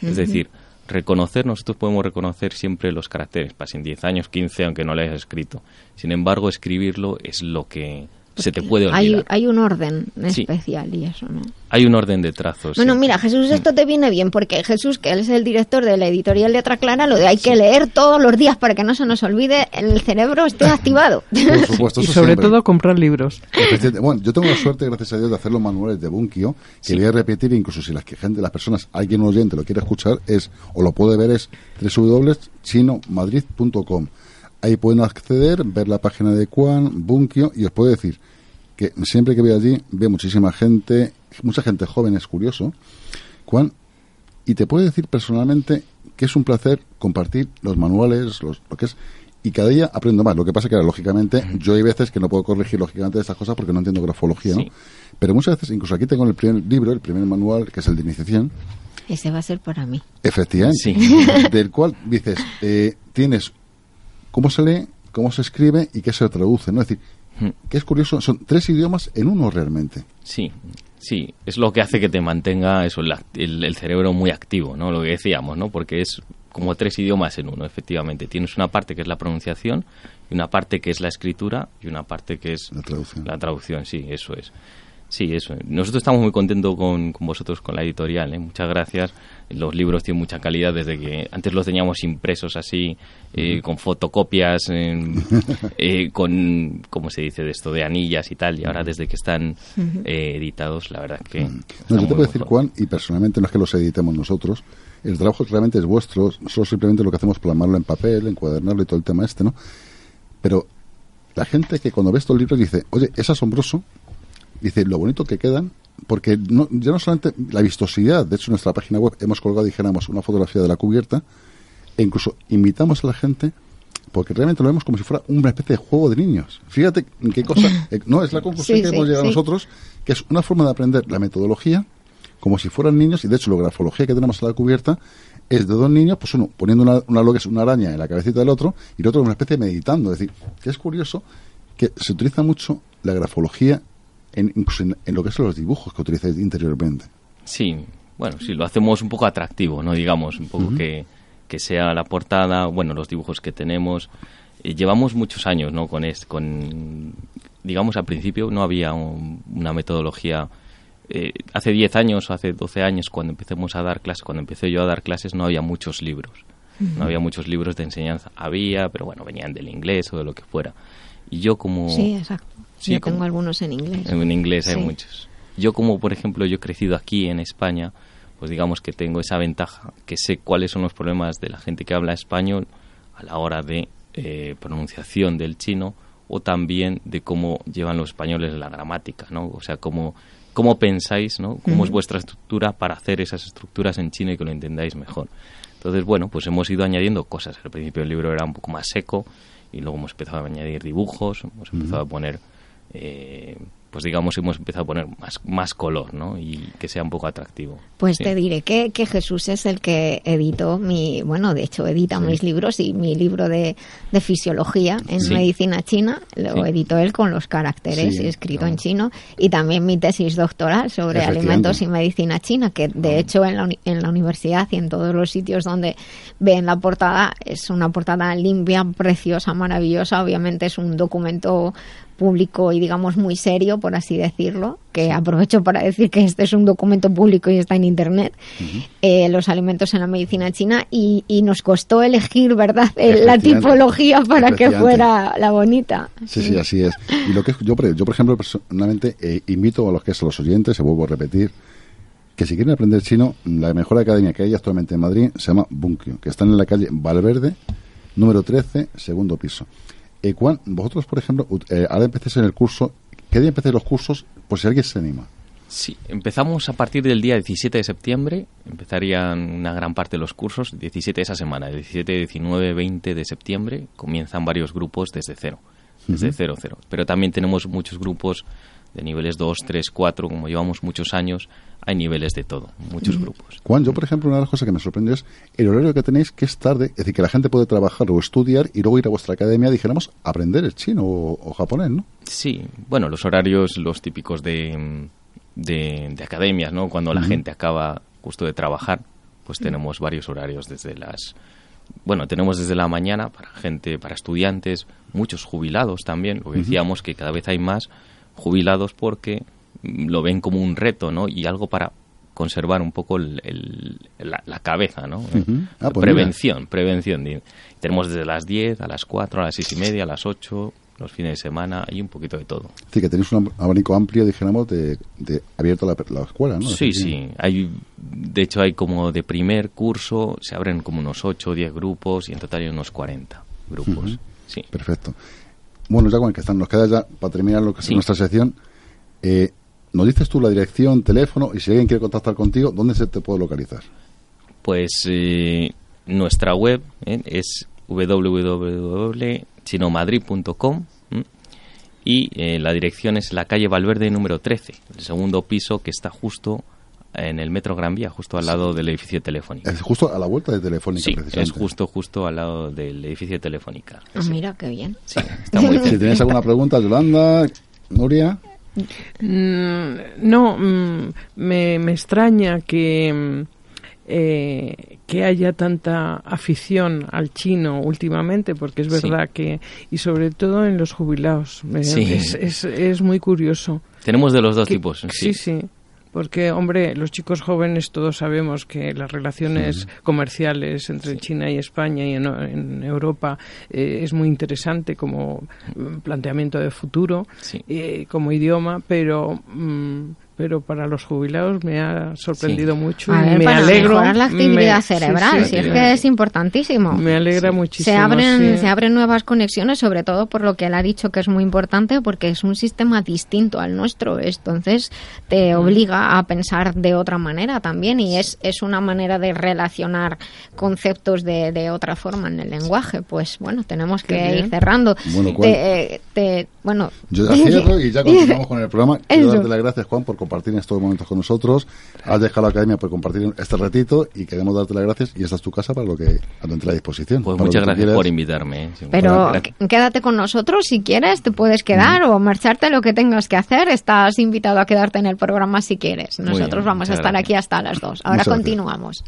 Es decir, reconocer, nosotros podemos reconocer siempre los caracteres, pasen 10 años, 15, aunque no lo hayas escrito. Sin embargo, escribirlo es lo que se te puede olvidar. Hay, un orden especial y eso, ¿no? Hay un orden de trazos. Bueno, mira, Jesús, esto te viene bien porque Jesús, que él es el director de la editorial Letra Clara, lo de hay que leer todos los días para que no se nos olvide, el cerebro esté activado. Por supuesto, y sobre todo comprar libros. Bueno, yo tengo la suerte, gracias a Dios, de hacer los manuales de Bunkio, que voy a repetir, incluso si la gente, las personas, alguien oyente lo quiere escuchar, es o lo puede ver, es www.chinomadrid.com. Ahí pueden acceder, ver la página de Juan, Bunkio, y os puedo decir que siempre que voy allí veo muchísima gente, mucha gente joven, es curioso, Juan, y te puedo decir personalmente que es un placer compartir los manuales, los, lo que es, y cada día aprendo más. Lo que pasa que, lógicamente, yo hay veces que no puedo corregir, lógicamente, estas cosas porque no entiendo grafología, ¿no? Pero muchas veces, incluso aquí tengo el primer libro, el primer manual, que es el de iniciación. Ese va a ser para mí. Efectivamente. Sí. Del cual dices, eh, tienes cómo se lee, cómo se escribe y qué se traduce, ¿no? Es decir, hmm. que es curioso, son tres idiomas en uno realmente. Sí, sí, es lo que hace que te mantenga eso, el, el, cerebro muy activo, ¿no? Lo que decíamos, ¿no? Porque es como tres idiomas en uno, efectivamente. Tienes una parte que es la pronunciación, y una parte que es la escritura, y una parte que es la traducción. La traducción, sí, eso es. Sí, eso. Nosotros estamos muy contentos con, con vosotros, con la editorial. ¿eh? Muchas gracias. Los libros tienen mucha calidad desde que antes los teníamos impresos así, eh, con fotocopias, eh, con, ¿cómo se dice de esto? De anillas y tal. Y ahora desde que están eh, editados, la verdad que... No, yo te puedo decir, Juan, y personalmente no es que los editemos nosotros, el trabajo realmente es vuestro, solo simplemente lo que hacemos es plasmarlo en papel, encuadernarlo y todo el tema este, ¿no? Pero la gente que cuando ve estos libros dice, oye, es asombroso dice lo bonito que quedan, porque no, ya no solamente la vistosidad, de hecho en nuestra página web hemos colgado, dijéramos, una fotografía de la cubierta, e incluso invitamos a la gente, porque realmente lo vemos como si fuera una especie de juego de niños. Fíjate qué cosa, eh, no, es la conclusión que hemos llegado nosotros, que es una forma de aprender la metodología como si fueran niños, y de hecho la grafología que tenemos a la cubierta es de dos niños, pues uno poniendo una, una, lo que es una araña en la cabecita del otro y el otro una especie de meditando. Es decir, que es curioso que se utiliza mucho la grafología en, incluso en, lo que son los dibujos que utilizáis interiormente. Sí, bueno, sí, lo hacemos un poco atractivo, ¿no? Digamos, un poco que, que sea la portada, bueno, los dibujos que tenemos. Eh, llevamos muchos años, ¿no? Con, es, con, digamos, al principio no había una metodología eh, hace 10 años o hace 12 años, cuando empecemos a dar clases, cuando empecé yo a dar clases, no había muchos libros. No había muchos libros de enseñanza. Había, pero bueno, venían del inglés o de lo que fuera. Y yo como... Sí, exacto. Yo tengo algunos en inglés. En inglés hay muchos. Yo como, por ejemplo, yo he crecido aquí en España, pues digamos que tengo esa ventaja, que sé cuáles son los problemas de la gente que habla español a la hora de eh, pronunciación del chino o también de cómo llevan los españoles la gramática, ¿no? O sea, cómo cómo pensáis, ¿no? Cómo es vuestra estructura para hacer esas estructuras en chino y que lo entendáis mejor. Entonces, bueno, pues hemos ido añadiendo cosas. Al principio el libro era un poco más seco y luego hemos empezado a añadir dibujos, hemos empezado a poner eh, pues digamos hemos empezado a poner más, más color, ¿no? Y que sea un poco atractivo. Pues te diré que, que, Jesús es el que editó mi, bueno, de hecho edita mis libros y mi libro de, de fisiología en medicina china. Lo editó él con los caracteres escrito en chino y también mi tesis doctoral sobre alimentos y medicina china, que de hecho en la, en la universidad y en todos los sitios donde ven la portada es una portada limpia, preciosa, maravillosa, obviamente es un documento público y digamos muy serio, por así decirlo, que aprovecho para decir que este es un documento público y está en Internet, eh, los alimentos en la medicina china, y, nos costó elegir, ¿verdad?, la tipología para que fuera la bonita. Sí, sí, así es. Y lo que yo, yo por ejemplo, personalmente eh, invito a los que son los oyentes, se vuelvo a repetir, que si quieren aprender chino, la mejor academia que hay actualmente en Madrid se llama Bunkyo, que está en la calle Valverde, número 13, segundo piso. Eh, vosotros, por ejemplo, eh, ahora empecéis en el curso, ¿qué día empecéis los cursos? Por si alguien se anima. Sí, empezamos a partir del día 17 de septiembre, empezarían una gran parte de los cursos, 17 de esa semana, 17, 19, 20 de septiembre, comienzan varios grupos desde cero, desde cero, cero. Pero también tenemos muchos grupos de niveles 2, 3, 4, como llevamos muchos años, hay niveles de todo, muchos grupos. Juan, yo por ejemplo, una de las cosas que me sorprendió es el horario que tenéis, que es tarde, es decir, que la gente puede trabajar o estudiar y luego ir a vuestra academia, dijéramos, aprender el chino o, japonés, ¿no? Sí, bueno, los horarios, los típicos de, de, academias, ¿no? Cuando la gente acaba justo de trabajar, pues tenemos varios horarios desde las bueno, tenemos desde la mañana para gente, para estudiantes, muchos jubilados también, lo decíamos que cada vez hay más jubilados porque lo ven como un reto, ¿no? Y algo para conservar un poco la, cabeza, ¿no? Ah, pues prevención, prevención. Tenemos desde las 10 a las 4, a las 6 y media, a las 8, los fines de semana y un poquito de todo. Sí, que tenéis un abanico amplio, dijéramos, de, de abierto la, la, escuela, ¿no? Sí, sí. Hay, de hecho, hay como de primer curso, se abren como unos 8 o 10 grupos y en total hay unos 40 grupos. Sí. Perfecto. Bueno, ya con que están, nos queda ya para terminar lo que es nuestra sección. Eh, nos dices tú la dirección, teléfono y si alguien quiere contactar contigo, ¿dónde se te puede localizar? Pues eh, nuestra web eh, es www.chinomadrid.com y la dirección es la calle Valverde número 13, el segundo piso que está justo en el metro Gran Vía, justo al lado del edificio Telefónica. Es justo a la vuelta de Telefónica, sí, es justo, justo al lado del edificio Telefónica. Ah, mira, qué bien. Sí, está muy Si tienes alguna pregunta, Yolanda, Nuria. Mm, no, mm, me, extraña que, mm, eh, que haya tanta afición al chino últimamente, porque es verdad que, y sobre todo en los jubilados, es, es, muy curioso. Tenemos de los dos tipos. sí. sí. Porque, hombre, los chicos jóvenes todos sabemos que las relaciones comerciales entre China y España y en, Europa eh, es muy interesante como planteamiento de futuro, eh, como idioma, pero mm, pero para los jubilados me ha sorprendido mucho y me para alegro. mejorar la actividad cerebral, si es que es importantísimo. Me alegra muchísimo. Se abren, se abren nuevas conexiones, sobre todo por lo que él ha dicho que es muy importante, porque es un sistema distinto al nuestro. Entonces te mm. obliga a pensar de otra manera también y es, es una manera de relacionar conceptos de, de otra forma en el lenguaje. Pues bueno, tenemos que ir cerrando. Bueno, eh, te, bueno yo ya cierro y ya continuamos con el programa. Quiero darte las gracias, Juan, por compartir en estos momentos con nosotros. Has dejado la academia por compartir este ratito y queremos darte las gracias y esta es tu casa para lo que a tu entera disposición. Pues muchas gracias por invitarme. ¿eh? Pero quédate con nosotros si quieres, te puedes quedar o marcharte lo que tengas que hacer. Estás invitado a quedarte en el programa si quieres. Nosotros vamos a estar aquí hasta las dos. Ahora continuamos.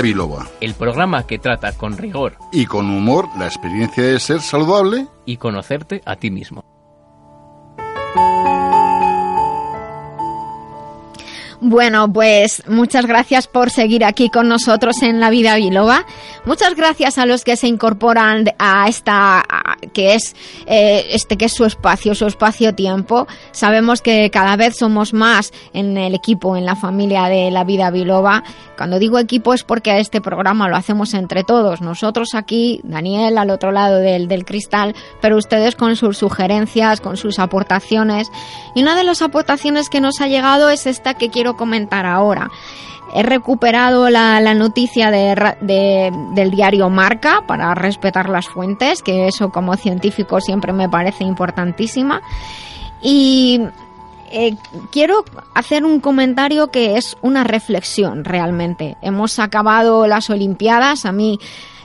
Biloba. El programa que trata con rigor y con humor la experiencia de ser saludable y conocerte a ti mismo. Bueno, pues muchas gracias por seguir aquí con nosotros en La Vida Biloba. Muchas gracias a los que se incorporan a esta que es eh, este que es su espacio, su espacio-tiempo. Sabemos que cada vez somos más en el equipo, en la familia de La Vida Biloba. Cuando digo equipo es porque este programa lo hacemos entre todos. Nosotros aquí, Daniel al otro lado del, del cristal, pero ustedes con sus sugerencias, con sus aportaciones. Y una de las aportaciones que nos ha llegado es esta que quiero comentar ahora. He recuperado la, noticia de, del diario Marca para respetar las fuentes, que eso como científico siempre me parece importantísima. Y eh, quiero hacer un comentario que es una reflexión realmente. Hemos acabado las Olimpiadas, a mí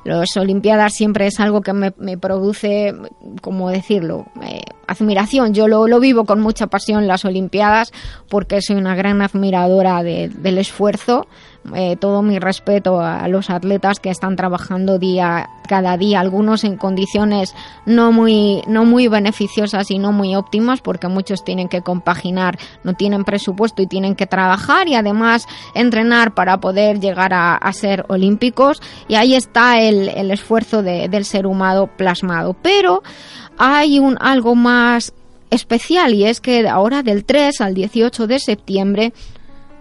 las Olimpiadas siempre es algo que me, produce, como decirlo, eh, admiración. Yo lo, lo, vivo con mucha pasión las Olimpiadas porque soy una gran admiradora del esfuerzo eh, todo mi respeto a los atletas que están trabajando día cada día, algunos en condiciones no muy, no muy beneficiosas y no muy óptimas, porque muchos tienen que compaginar, no tienen presupuesto y tienen que trabajar y además entrenar para poder llegar a, ser olímpicos. Y ahí está el, el esfuerzo del ser humano plasmado. Pero hay un algo más especial y es que ahora del 3 al 18 de septiembre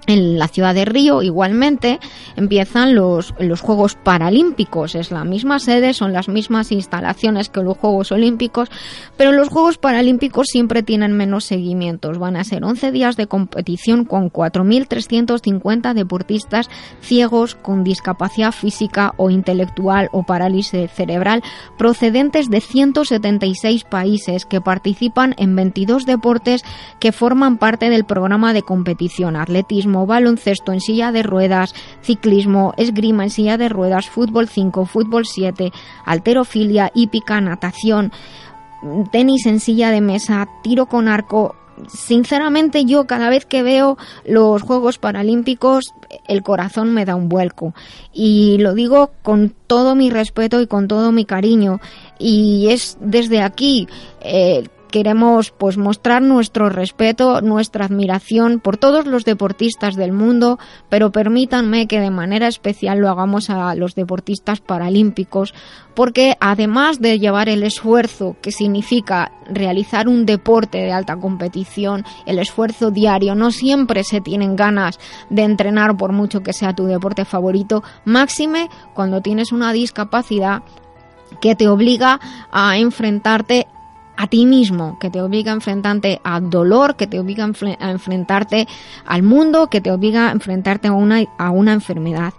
en la ciudad de Río igualmente empiezan los, los Juegos Paralímpicos. Es la misma sede, son las mismas instalaciones que los Juegos Olímpicos, pero los Juegos Paralímpicos siempre tienen menos seguimientos. Van a ser 11 días de competición con 4.350 deportistas ciegos con discapacidad física o intelectual o parálisis cerebral procedentes de 176 países que participan en 22 deportes que forman parte del programa de competición atletismo baloncesto en silla de ruedas, ciclismo, esgrima en silla de ruedas, fútbol 5, fútbol 7, alterofilia, hípica, natación, tenis en silla de mesa, tiro con arco. Sinceramente yo cada vez que veo los Juegos Paralímpicos el corazón me da un vuelco y lo digo con todo mi respeto y con todo mi cariño y es desde aquí eh, queremos pues mostrar nuestro respeto, nuestra admiración por todos los deportistas del mundo, pero permítanme que de manera especial lo hagamos a los deportistas paralímpicos, porque además de llevar el esfuerzo que significa realizar un deporte de alta competición, el esfuerzo diario, no siempre se tienen ganas de entrenar por mucho que sea tu deporte favorito, máxime cuando tienes una discapacidad que te obliga a enfrentarte a ti mismo, que te obliga a enfrentarte al dolor, que te obliga a enfrentarte al mundo, que te obliga a enfrentarte a una, a una enfermedad.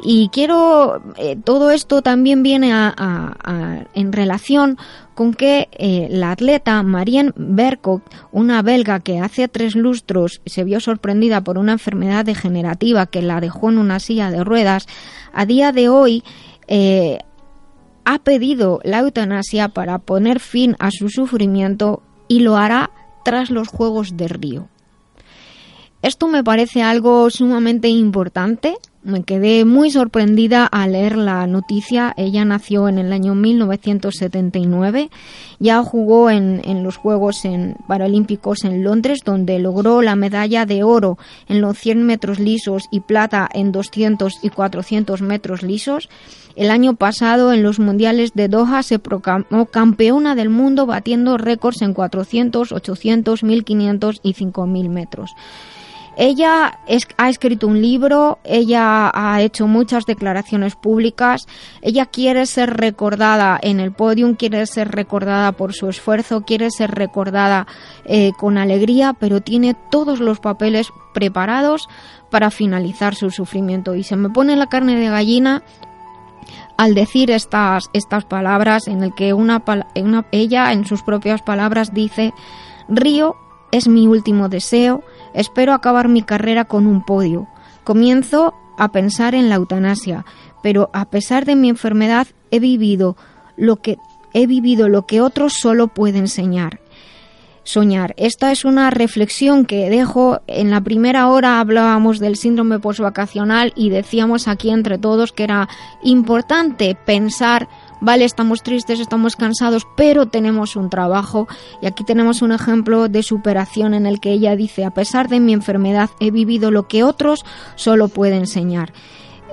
Y quiero, eh, todo esto también viene a, en relación con que eh, la atleta Marianne Berkok, una belga que hace tres lustros se vio sorprendida por una enfermedad degenerativa que la dejó en una silla de ruedas, a día de hoy eh, ha pedido la eutanasia para poner fin a su sufrimiento y lo hará tras los Juegos de Río. Esto me parece algo sumamente importante. Me quedé muy sorprendida al leer la noticia. Ella nació en el año 1979. Ya jugó en, los Juegos Paralímpicos en Londres, donde logró la medalla de oro en los 100 metros lisos y plata en 200 y 400 metros lisos. El año pasado en los Mundiales de Doha se proclamó campeona del mundo batiendo récords en 400, 800, 1500 y 5000 metros. Ella ha escrito un libro, ella ha hecho muchas declaraciones públicas, ella quiere ser recordada en el podium, quiere ser recordada por su esfuerzo, quiere ser recordada eh, con alegría, pero tiene todos los papeles preparados para finalizar su sufrimiento. Y se me pone la carne de gallina al decir estas, estas palabras en el que una, ella en sus propias palabras dice, Río es mi último deseo, espero acabar mi carrera con un podio. Comienzo a pensar en la eutanasia, pero a pesar de mi enfermedad he vivido lo que he vivido lo que otros solo pueden enseñar soñar. Esta es una reflexión que dejo. En la primera hora hablábamos del síndrome postvacacional y decíamos aquí entre todos que era importante pensar, vale, estamos tristes, estamos cansados, pero tenemos un trabajo. Y aquí tenemos un ejemplo de superación en el que ella dice, a pesar de mi enfermedad, he vivido lo que otros solo pueden enseñar.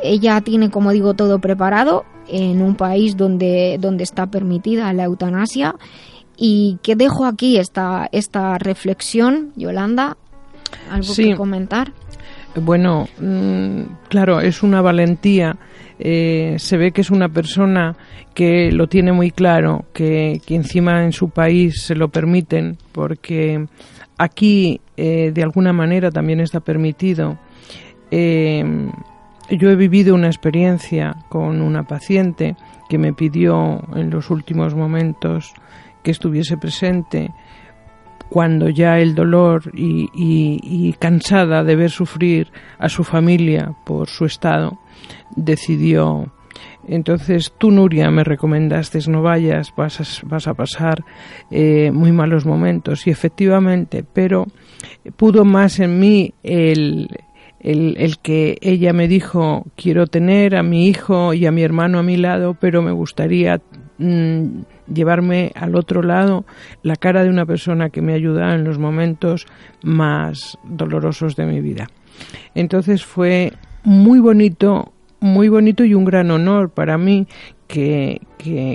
Ella tiene, como digo, todo preparado en un país donde, donde está permitida la eutanasia y que dejo aquí esta, esta reflexión, Yolanda, algo que comentar. Bueno, mm, claro, es una valentía. Eh, se ve que es una persona que lo tiene muy claro, que, encima en su país se lo permiten, porque aquí eh, de alguna manera también está permitido. Eh, yo he vivido una experiencia con una paciente que me pidió en los últimos momentos que estuviese presente cuando ya el dolor y, cansada de ver sufrir a su familia por su estado, decidió entonces tú, Nuria, me recomendaste no vayas, vas a, vas a pasar eh, muy malos momentos. Y efectivamente, pero pudo más en mí el, el, que ella me dijo, quiero tener a mi hijo y a mi hermano a mi lado, pero me gustaría mm, llevarme al otro lado la cara de una persona que me ha en los momentos más dolorosos de mi vida. Entonces fue muy bonito muy bonito y un gran honor para mí que,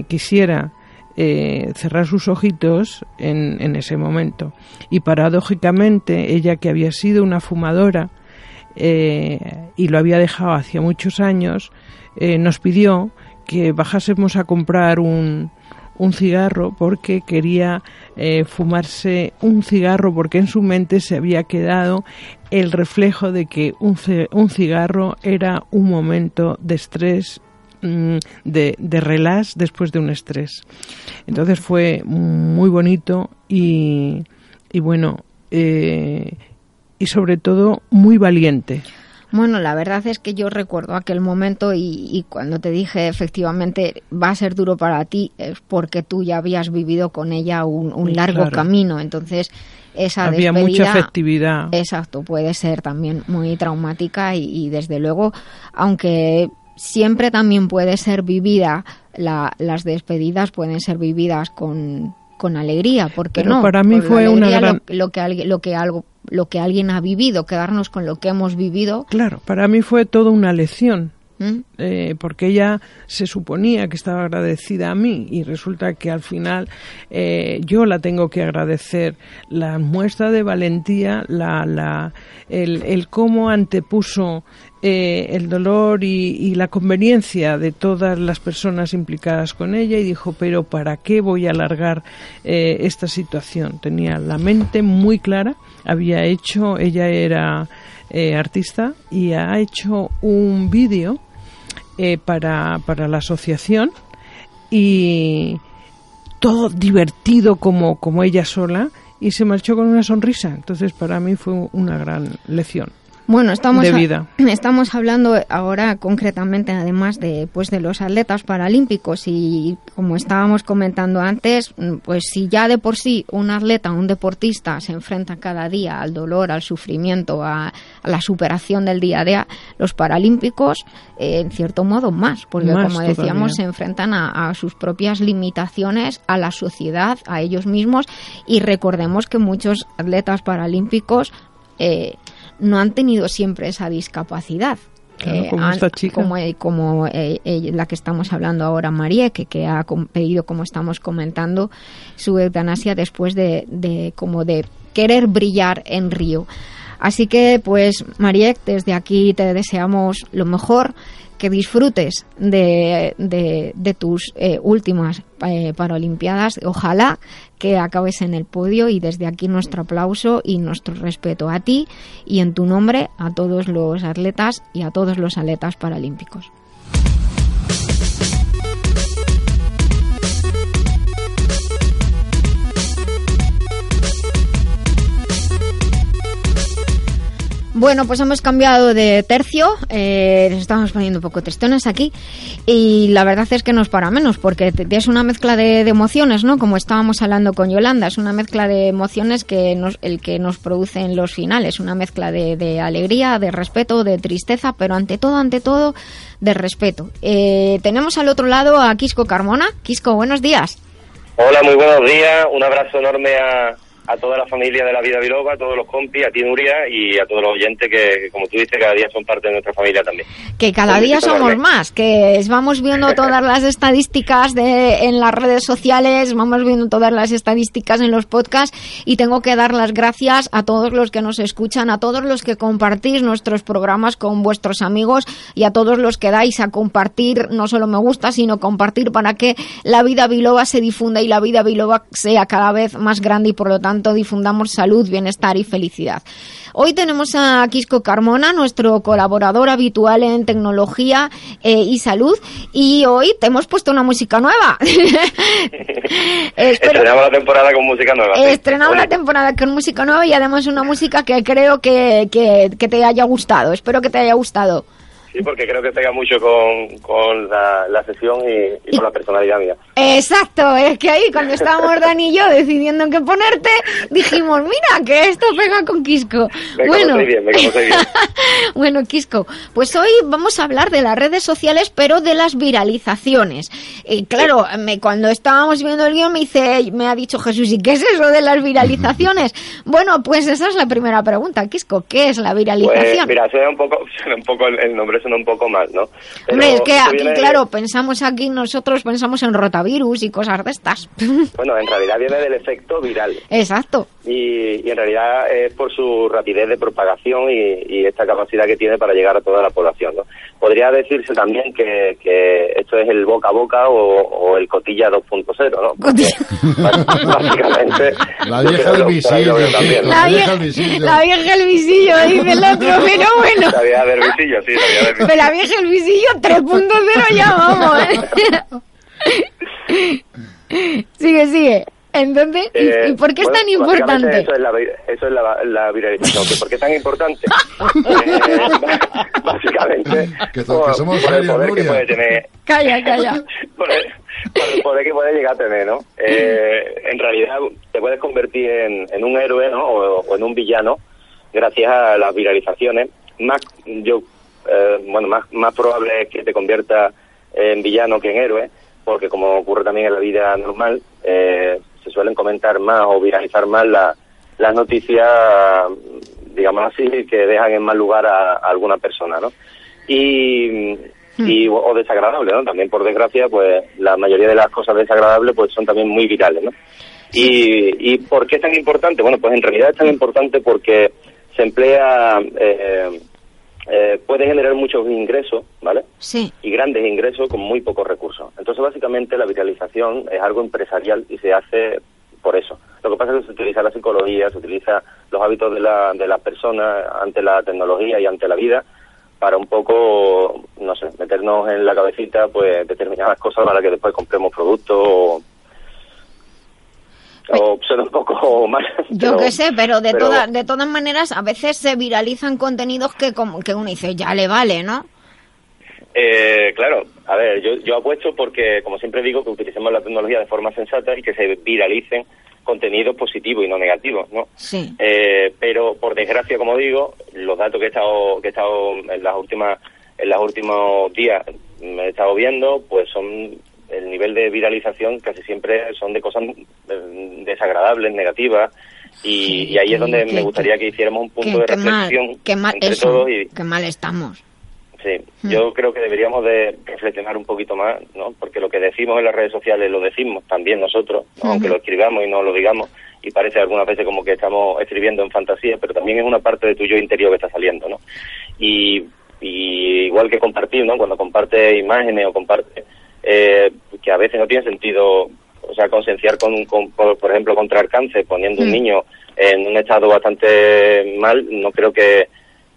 quisiera eh, cerrar sus ojitos en, ese momento. Y paradójicamente, ella que había sido una fumadora eh, y lo había dejado hacía muchos años, eh, nos pidió que bajásemos a comprar un, un cigarro porque quería eh, fumarse un cigarro porque en su mente se había quedado el reflejo de que un, un cigarro era un momento de estrés mm, de, de relax después de un estrés. Entonces fue muy bonito y, y bueno, eh, y sobre todo muy valiente. Bueno, la verdad es que yo recuerdo aquel momento y, cuando te dije efectivamente va a ser duro para ti es porque tú ya habías vivido con ella un, largo camino. Entonces, esa Había mucha efectividad. Exacto, puede ser también muy traumática y, desde luego, aunque siempre también puede ser vivida, las despedidas pueden ser vividas con, con alegría, porque no. Para mí fue una gran... lo, que, lo que algo lo que alguien ha vivido, quedarnos con lo que hemos vivido. Claro, para mí fue toda una lección. ¿Mm? Eh, porque ella se suponía que estaba agradecida a mí y resulta que al final eh, yo la tengo que agradecer la muestra de valentía, la, la, el, el cómo antepuso eh, el dolor y, la conveniencia de todas las personas implicadas con ella y dijo, pero ¿para qué voy a alargar esta situación? Tenía la mente muy clara, había hecho, ella era artista y ha hecho un vídeo eh, para, para la asociación y todo divertido como, como ella sola y se marchó con una sonrisa. Entonces para mí fue una gran lección. Bueno, estamos, estamos hablando ahora concretamente, además de, pues, de los atletas paralímpicos y como estábamos comentando antes, pues si ya de por sí un atleta, un deportista se enfrenta cada día al dolor, al sufrimiento, a, la superación del día a día, los paralímpicos, eh, en cierto modo, más, porque como decíamos, se enfrentan a, sus propias limitaciones, a la sociedad, a ellos mismos y recordemos que muchos atletas paralímpicos eh, no han tenido siempre esa discapacidad. como esta chica. Como, eh, eh, la que estamos hablando ahora, María, que, que ha pedido, como estamos comentando, su eutanasia después de, de, como de querer brillar en Río. Así que, pues, Mariek, desde aquí te deseamos lo mejor, que disfrutes de, tus eh, últimas eh, Paralimpiadas. Ojalá que acabes en el podio y desde aquí nuestro aplauso y nuestro respeto a ti y en tu nombre a todos los atletas y a todos los atletas paralímpicos. Bueno, pues hemos cambiado de tercio, eh, nos estamos poniendo un poco tristones aquí y la verdad es que no es para menos porque es una mezcla de, emociones, ¿no? Como estábamos hablando con Yolanda, es una mezcla de emociones que nos, el que nos produce en los finales, una mezcla de, alegría, de respeto, de tristeza, pero ante todo, ante todo, de respeto. Eh, tenemos al otro lado a Quisco Carmona. Quisco, buenos días. Hola, muy buenos días. Un abrazo enorme a, a toda la familia de la Vida Biloba, a todos los compis, a ti Nuria y a todos los oyentes que, como tú dices, cada día son parte de nuestra familia también. Que cada día somos más, que vamos viendo todas las estadísticas de, en las redes sociales, vamos viendo todas las estadísticas en los podcasts y tengo que dar las gracias a todos los que nos escuchan, a todos los que compartís nuestros programas con vuestros amigos y a todos los que dais a compartir, no solo me gusta, sino compartir para que la Vida Biloba se difunda y la Vida Biloba sea cada vez más grande y por lo tanto difundamos salud, bienestar y felicidad. Hoy tenemos a Quisco Carmona, nuestro colaborador habitual en tecnología eh, y salud, y hoy te hemos puesto una música nueva. estrenamos la temporada con música nueva. Estrenamos la temporada con música nueva y además una música que creo que, que, que te haya gustado. Espero que te haya gustado. Sí, porque creo que pega mucho con, con la, sesión y, con la personalidad mía. Exacto, es que ahí cuando estábamos Dani y yo decidiendo en qué ponerte, dijimos, mira, que esto pega con Quisco. Me bueno, bien, me bien. bueno, Quisco, pues hoy vamos a hablar de las redes sociales, pero de las viralizaciones. Y claro, me, cuando estábamos viendo el guion me, dice, me ha dicho Jesús, ¿y qué es eso de las viralizaciones? bueno, pues esa es la primera pregunta, Quisco, ¿qué es la viralización? Pues, mira, suena un poco, suena un poco el nombre suena un poco mal, ¿no? Hombre, es que aquí, claro, pensamos aquí, nosotros pensamos en rotavirus y cosas de estas. Bueno, en realidad viene del efecto viral. Exacto. Y, en realidad es por su rapidez de propagación y, esta capacidad que tiene para llegar a toda la población, ¿no? Podría decirse también que, esto es el boca a boca o, el cotilla 2.0, ¿no? básicamente... La vieja del visillo. La vieja del visillo. La vieja del visillo, dice el otro, pero bueno. La vieja del visillo, sí, la vieja del visillo. Pero la vieja del visillo 3.0 ya vamos, ¿eh? sigue, sigue. Entonces, ¿y, eh, por qué es tan importante? Eso es la, eso es la, la viralización. ¿Por qué es tan importante? eh, básicamente, que, por, somos por el poder que puede tener. Calla, calla. por, el, poder que puede llegar a tener, ¿no? Eh, en realidad, te puedes convertir en, en un héroe, ¿no? O, o, en un villano gracias a las viralizaciones. Más, yo, eh, bueno, más, más probable es que te convierta en villano que en héroe, porque como ocurre también en la vida normal, eh, se suelen comentar más o viralizar más las noticias, digamos así, que dejan en mal lugar a, alguna persona, ¿no? Y, hmm. y, o desagradable, ¿no? También, por desgracia, pues la mayoría de las cosas desagradables pues son también muy virales, ¿no? Y, ¿Y por qué es tan importante? Bueno, pues en realidad es tan importante porque se emplea eh, eh, puede generar muchos ingresos, ¿vale? Sí. Y grandes ingresos con muy pocos recursos. Entonces, básicamente, la viralización es algo empresarial y se hace por eso. Lo que pasa es que se utiliza la psicología, se utiliza los hábitos de la, de las personas ante la tecnología y ante la vida para un poco, no sé, meternos en la cabecita pues determinadas cosas para que después compremos productos o o suena un poco mal. Yo qué sé, pero de, todas de todas maneras a veces se viralizan contenidos que, como, que uno dice, ya le vale, ¿no? Eh, claro, a ver, yo, yo apuesto porque, como siempre digo, que utilicemos la tecnología de forma sensata y que se viralicen contenidos positivos y no negativos, ¿no? Sí. Eh, pero, por desgracia, como digo, los datos que he estado, que he estado en las últimas en los últimos días me he estado viendo, pues son el nivel de viralización casi siempre son de cosas eh, desagradables, negativas, y, ahí es donde me gustaría que hiciéramos un punto de reflexión entre todos. Y, qué mal estamos. Sí, hmm. yo creo que deberíamos de reflexionar un poquito más, ¿no? Porque lo que decimos en las redes sociales lo decimos también nosotros, aunque lo escribamos y no lo digamos, y parece algunas veces como que estamos escribiendo en fantasía, pero también es una parte de tu yo interior que está saliendo, ¿no? Y, y igual que compartir, ¿no? Cuando comparte imágenes o comparte eh, que a veces no tiene sentido, o sea, concienciar con, por, ejemplo, contra el cáncer, poniendo un mm. niño en un estado bastante mal, no creo que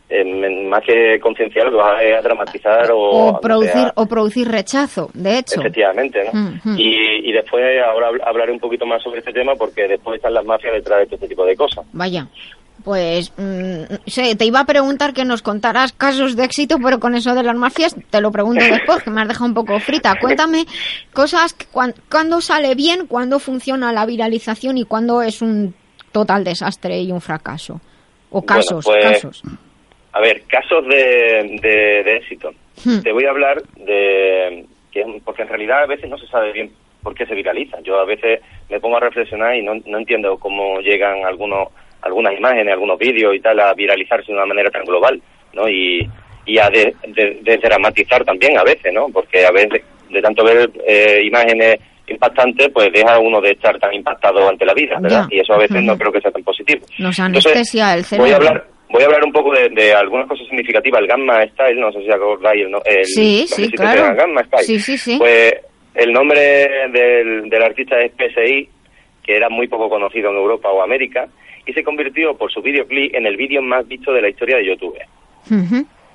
eh, más que concienciar lo va a dramatizar o, producir o producir rechazo de hecho efectivamente ¿no? Mm, mm. y, y, después ahora hablaré un poquito más sobre este tema porque después están las mafias detrás de este tipo de cosas vaya pues mm, te iba a preguntar que nos contaras casos de éxito, pero con eso de las mafias te lo pregunto después, que me has dejado un poco frita. Cuéntame cosas, cuándo sale bien, cuándo funciona la viralización y cuándo es un total desastre y un fracaso. O casos, pues, casos. A ver, casos de, de, éxito. Hmm. Te voy a hablar de... Que, porque en realidad a veces no se sabe bien por qué se viraliza. Yo a veces me pongo a reflexionar y no, no entiendo cómo llegan algunos algunas imágenes, algunos vídeos y tal a viralizarse de una manera tan global, ¿no? Y, y a desdramatizar de, también a veces, ¿no? Porque a veces de tanto ver eh, imágenes impactantes, pues deja uno de estar tan impactado ante la vida, ¿verdad? Y eso a veces no creo que sea tan positivo. Nos anestesia el cerebro. Voy a hablar, voy a hablar un poco de, algunas cosas significativas. El Gamma Style, no sé si acordáis, ¿no? El, sí, sí, claro. Gamma Style. Sí, sí, sí. Pues el nombre del, del artista es PSI que era muy poco conocido en Europa o América, y se convirtió por su videoclip en el vídeo más visto de la historia de YouTube.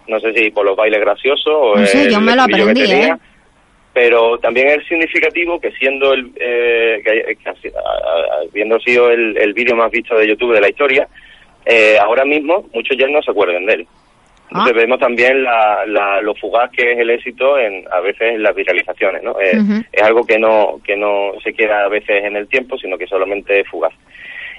No sé si por los bailes graciosos o no sé, yo me lo aprendí, ¿eh? pero también es significativo que siendo el eh, que, habiendo sido el, el vídeo más visto de YouTube de la historia, eh, ahora mismo muchos ya no se acuerdan de él. Entonces ah. vemos también la, la, lo fugaz que es el éxito en a veces en las viralizaciones, ¿no? Eh, es algo que no que no se queda a veces en el tiempo, sino que solamente es fugaz.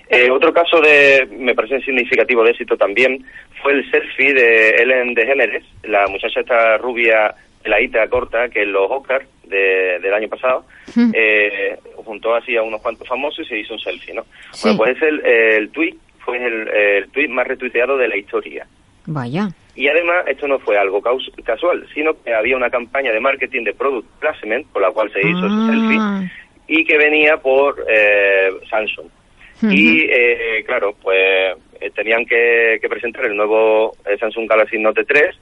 Eh, otro caso de, me parece significativo de éxito también, fue el selfie de Ellen DeGeneres, la muchacha esta rubia la ita corta que en los Oscars de, del año pasado eh, juntó así a unos cuantos famosos y se hizo un selfie, ¿no? Bueno, pues es el, el tweet, fue el, el tweet más retuiteado de la historia. Vaya. Y además, esto no fue algo casual, sino que había una campaña de marketing de product placement por la cual se hizo ese ah. selfie y que venía por eh, Samsung. Y eh, claro, pues eh, tenían que, que, presentar el nuevo Samsung Galaxy Note 3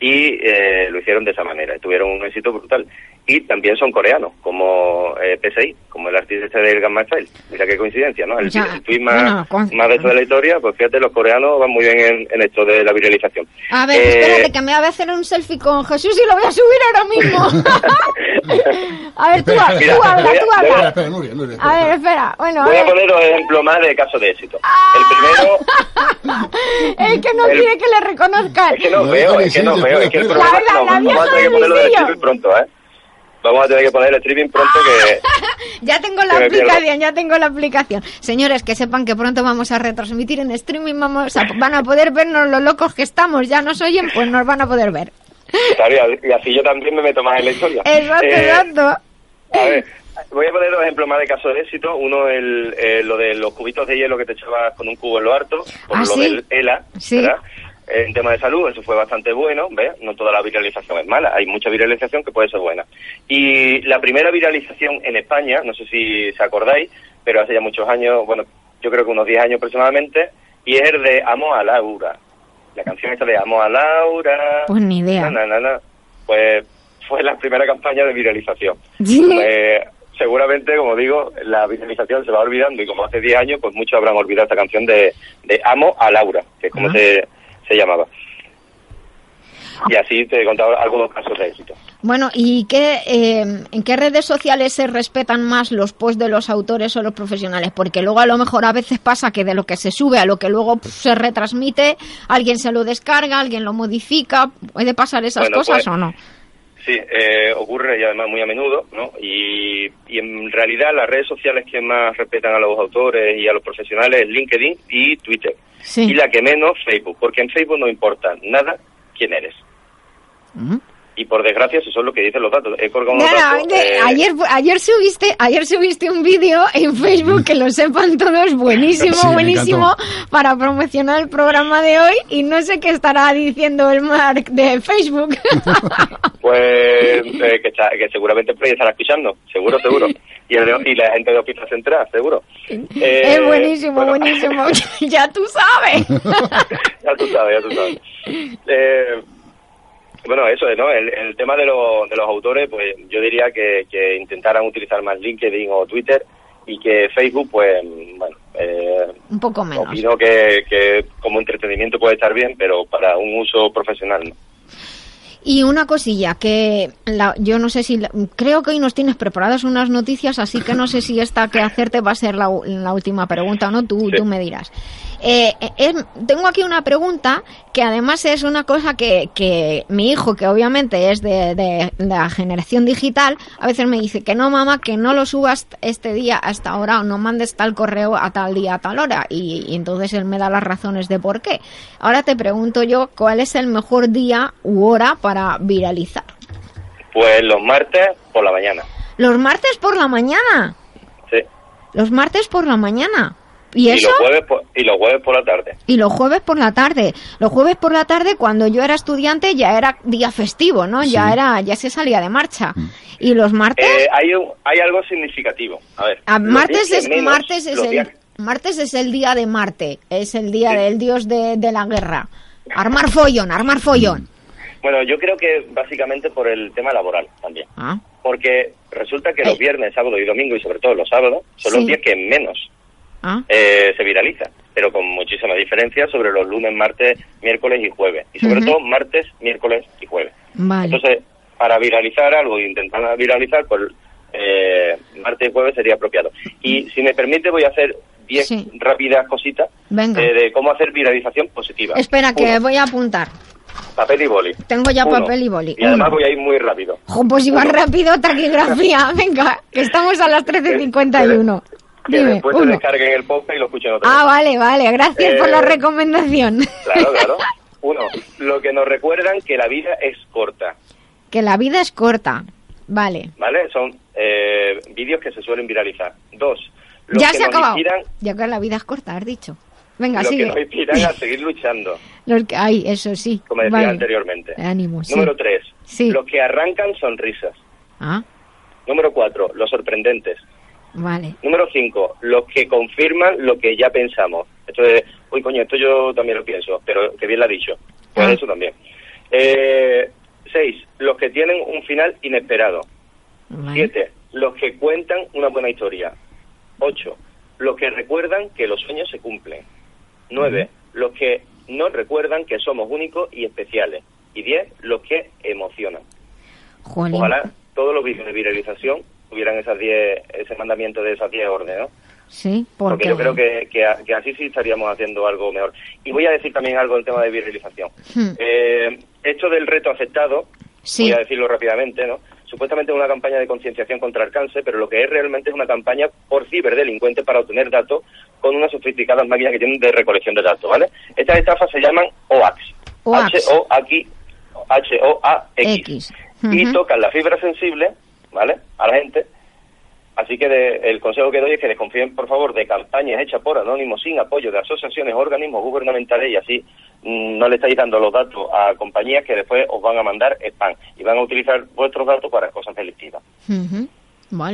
y eh, lo hicieron de esa manera, tuvieron un éxito brutal. Y también son coreanos, como eh, PSI, como el artista este del Gamma Style. Mira qué coincidencia, ¿no? El, tweet más, más de toda la historia, pues fíjate, los coreanos van muy bien en, esto de la viralización. A ver, eh, espérate, que me voy a hacer un selfie con Jesús y lo voy a subir ahora mismo. a ver, tú, tú habla, tú habla. A ver, espera, bueno. Voy a, poner dos ejemplos más de casos de éxito. el primero... el que no quiere que le reconozcan. Es que no veo, es que no veo es que el problema es que no, vamos a tener que ponerlo de streaming pronto, ¿eh? Vamos a tener que poner el streaming pronto que... ya tengo la aplicación, ya tengo la aplicación. Señores, que sepan que pronto vamos a retransmitir en streaming, vamos a, van a poder vernos los locos que estamos, ya nos oyen, pues nos van a poder ver. y así yo también me meto más en la historia. Exacto, eh, exacto. A ver, voy a poner dos ejemplos más de casos de éxito. Uno, el, eh, lo de los cubitos de hielo que te echabas con un cubo en lo harto, por ¿Ah, lo del ELA, ¿Sí? ¿verdad? En tema de salud, eso fue bastante bueno, ¿ves? No toda la viralización es mala, hay mucha viralización que puede ser buena. Y la primera viralización en España, no sé si se acordáis, pero hace ya muchos años, bueno, yo creo que unos 10 años aproximadamente, y es el de Amo a Laura. La canción esta de Amo a Laura. Pues ni idea. pues fue la primera campaña de viralización. Eh, seguramente, como digo, la viralización se va olvidando y como hace 10 años, pues muchos habrán olvidado esta canción de, de Amo a Laura, que es como se se llamaba. Y así te he contado algunos casos de éxito. Bueno, ¿y qué, eh, en qué redes sociales se respetan más los posts de los autores o los profesionales? Porque luego a lo mejor a veces pasa que de lo que se sube a lo que luego se retransmite, alguien se lo descarga, alguien lo modifica. ¿Puede pasar esas cosas pues, o no? Sí, eh, ocurre y además muy a menudo, ¿no? Y, y, en realidad las redes sociales que más respetan a los autores y a los profesionales es LinkedIn y Twitter. Y la que menos, Facebook, porque en Facebook no importa nada quién eres. Y por desgracia, eso es lo que dicen los datos. He colgado eh, ayer, ayer, subiste, ayer subiste un vídeo en Facebook, que lo sepan todos, buenísimo, buenísimo, para promocionar el programa de hoy. Y no sé qué estará diciendo el Mark de Facebook. Pues eh, que, seguramente Play estará escuchando, seguro, seguro. Y, y la gente de Hospital Central, seguro. es eh, buenísimo, buenísimo. ya tú sabes. ya tú sabes, ya tú sabes. Eh, bueno, eso es, ¿no? El, tema de, de los autores, pues yo diría que, que, intentaran utilizar más LinkedIn o Twitter y que Facebook, pues, bueno... Eh, un poco menos. Opino que, que como entretenimiento puede estar bien, pero para un uso profesional no. Y una cosilla que yo no sé si creo que hoy nos tienes preparadas unas noticias, así que no sé si esta que hacerte va a ser la, la última pregunta o no, tú, tú me dirás. Eh, eh tengo aquí una pregunta que además es una cosa que, que mi hijo, que obviamente es de, de, la generación digital, a veces me dice que no, mamá, que no lo subas este día hasta ahora o no mandes tal correo a tal día a tal hora. Y, y entonces él me da las razones de por qué. Ahora te pregunto yo, ¿cuál es el mejor día u hora para viralizar? Pues los martes por la mañana. ¿Los martes por la mañana? Sí. Los martes por la mañana. ¿Y, eso? Los jueves por, y los jueves por la tarde. Y los jueves por la tarde. Los jueves por la tarde, cuando yo era estudiante, ya era día festivo, ¿no? Ya era, ya se salía de marcha. Mm. ¿Y los martes? Eh, hay, hay algo significativo. A ver. Ah, martes, es, martes, es el, martes es el día de Marte. Es el día del dios de, de la guerra. Armar follón, armar follón. Bueno, yo creo que básicamente por el tema laboral también. Ah. Porque resulta que los viernes, sábado y domingo, y sobre todo los sábados, son los días que menos ah. eh, se viraliza, pero con muchísima diferencia sobre los lunes, martes, miércoles y jueves. Y sobre todo martes, miércoles y jueves. Entonces, para viralizar algo intentar viralizar, pues eh, martes y jueves sería apropiado. Y si me permite, voy a hacer 10 rápidas cositas eh, de cómo hacer viralización positiva. Espera, que voy a apuntar. Papel y boli. Tengo ya papel y boli. Y además voy a ir muy rápido. pues si va rápido, taquigrafía. Venga, que estamos a las 13.51. Que Dime, después se descarguen el podcast y lo escuchen otra Ah, vale, vale. Gracias por la eh, recomendación. Claro, claro. Uno, lo que nos recuerdan que la vida es corta. Que la vida es corta. Vale. Vale, son eh, vídeos que se suelen viralizar. Dos, los ya se ha acabado. Ya que la vida es corta, has dicho. Venga, los que nos inspiran a seguir luchando. Los que, ay, eso sí. Como decía anteriormente. Ánimo, Número tres, los que arrancan sonrisas. Ah. Número cuatro, los sorprendentes. Vale. Número cinco, los que confirman lo que ya pensamos. Esto de, uy, coño, esto yo también lo pienso, pero que bien lo ha dicho. Pues ah. eso también. Eh, seis, los que tienen un final inesperado. Siete, los que cuentan una buena historia. Ocho, los que recuerdan que los sueños se cumplen. Nueve, los que no recuerdan que somos únicos y especiales. Y diez, los que emocionan. Ojalá todos los vídeos de viralización tuvieran esas diez, ese mandamiento de esas diez órdenes, ¿no? Sí, porque yo creo que, que, así sí estaríamos haciendo algo mejor. Y voy a decir también algo del tema de viralización. Hmm. Eh, esto del reto aceptado, voy a decirlo rápidamente, ¿no? Supuestamente es una campaña de concienciación contra el cáncer, pero lo que es realmente es una campaña por ciberdelincuentes para obtener datos con unas sofisticadas máquinas que tienen de recolección de datos, ¿vale? Estas estafas se llaman OAX. H-O-A-X. H-O-A-X. Y tocan la fibra sensible, ¿vale? A la gente Así que el consejo que doy es que desconfíen, por favor, de campañas hechas por anónimos sin apoyo de asociaciones, organismos gubernamentales y así mm, no le estáis dando los datos a compañías que después os van a mandar spam y van a utilizar vuestros datos para cosas delictivas.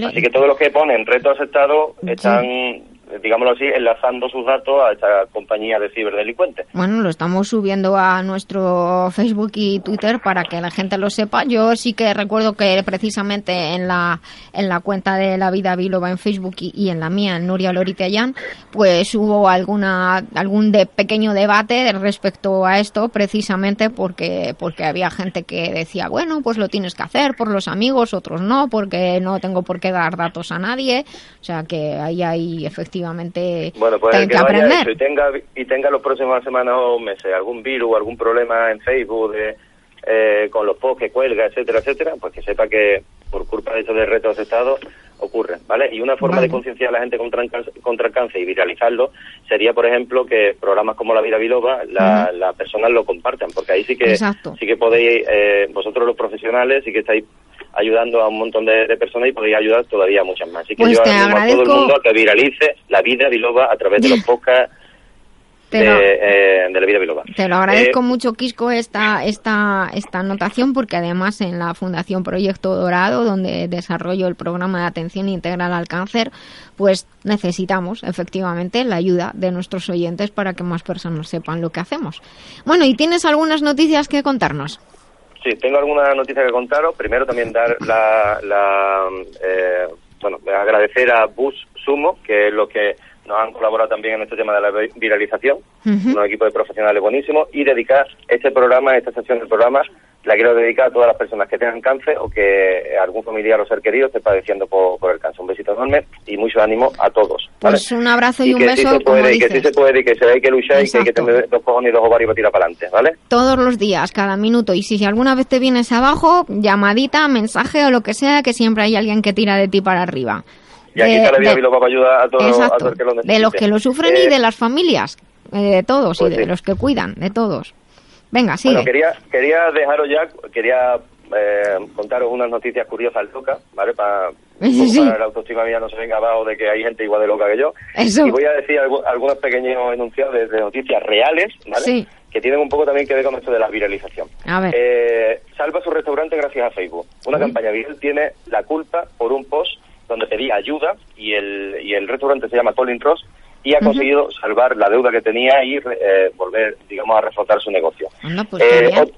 Así que todos los que ponen reto aceptado están digámoslo así, enlazando sus datos a esta compañía de ciberdelincuentes. Bueno, lo estamos subiendo a nuestro Facebook y Twitter para que la gente lo sepa. Yo sí que recuerdo que precisamente en la, en la cuenta de La Vida Biloba en Facebook y, en la mía, en Nuria Loriteayán, pues hubo alguna, algún de pequeño debate respecto a esto, precisamente porque, porque había gente que decía, bueno, pues lo tienes que hacer por los amigos, otros no, porque no tengo por qué dar datos a nadie. O sea que ahí hay efectivamente bueno, pues que, aprender. y tenga, y tenga los próximos semanas o meses algún virus o algún problema en Facebook eh, con los posts que cuelga, etcétera, etcétera, pues que sepa que por culpa de esos de retos estados ocurre, ¿vale? Y una forma de concienciar a la gente contra el, cáncer, contra el cáncer y viralizarlo sería, por ejemplo, que programas como La Vida Biloba, la, las personas lo compartan, porque ahí sí que sí que podéis, eh, vosotros los profesionales, sí que estáis ayudando a un montón de, personas y podría ayudar todavía a muchas más. Así que pues yo animo a todo el mundo a que viralice la vida biloba a través de los podcasts de, eh, de, la vida biloba. Te lo agradezco eh, mucho, Quisco, esta, esta, esta anotación, porque además en la Fundación Proyecto Dorado, donde desarrollo el programa de atención integral al cáncer, pues necesitamos efectivamente la ayuda de nuestros oyentes para que más personas sepan lo que hacemos. Bueno, ¿y tienes algunas noticias que contarnos? Sí, tengo alguna noticia que contaros. Primero también dar la, la eh, bueno, agradecer a Bus Sumo, que es lo que nos han colaborado también en este tema de la viralización, un equipo de profesionales buenísimos, y dedicar este programa, esta sesión del programa, la quiero dedicar a todas las personas que tengan cáncer o que algún familiar o ser querido esté padeciendo por, el cáncer. Un besito enorme y mucho ánimo a todos. Pues un abrazo y, un beso. y que sí se puede y que se hay que luchar y que hay que tener dos cojones y dos ovarios para tirar para adelante, ¿vale? Todos los días, cada minuto. Y si alguna vez te vienes abajo, llamadita, mensaje o lo que sea, que siempre hay alguien que tira de ti para arriba. Y aquí está la Vía para ayudar a todos, a todos que lo De los que lo sufren y eh, de las familias, eh, de todos, y pues de los que cuidan, de todos. Venga, sigue. Bueno, quería, quería dejaros ya, quería eh, contaros unas noticias curiosas locas, ¿vale? Para, sí, la autoestima mía no se venga abajo de que hay gente igual de loca que yo. Y voy a decir algunos pequeños enunciados de, noticias reales, ¿vale? Que tienen un poco también que ver con esto de la viralización. A ver. Eh, salva su restaurante gracias a Facebook. Una campaña viral tiene la culpa por un post donde pedía ayuda y el, y el restaurante se llama Colin Ross y ha conseguido salvar la deuda que tenía y eh, volver, digamos, a reflotar su negocio. pues eh,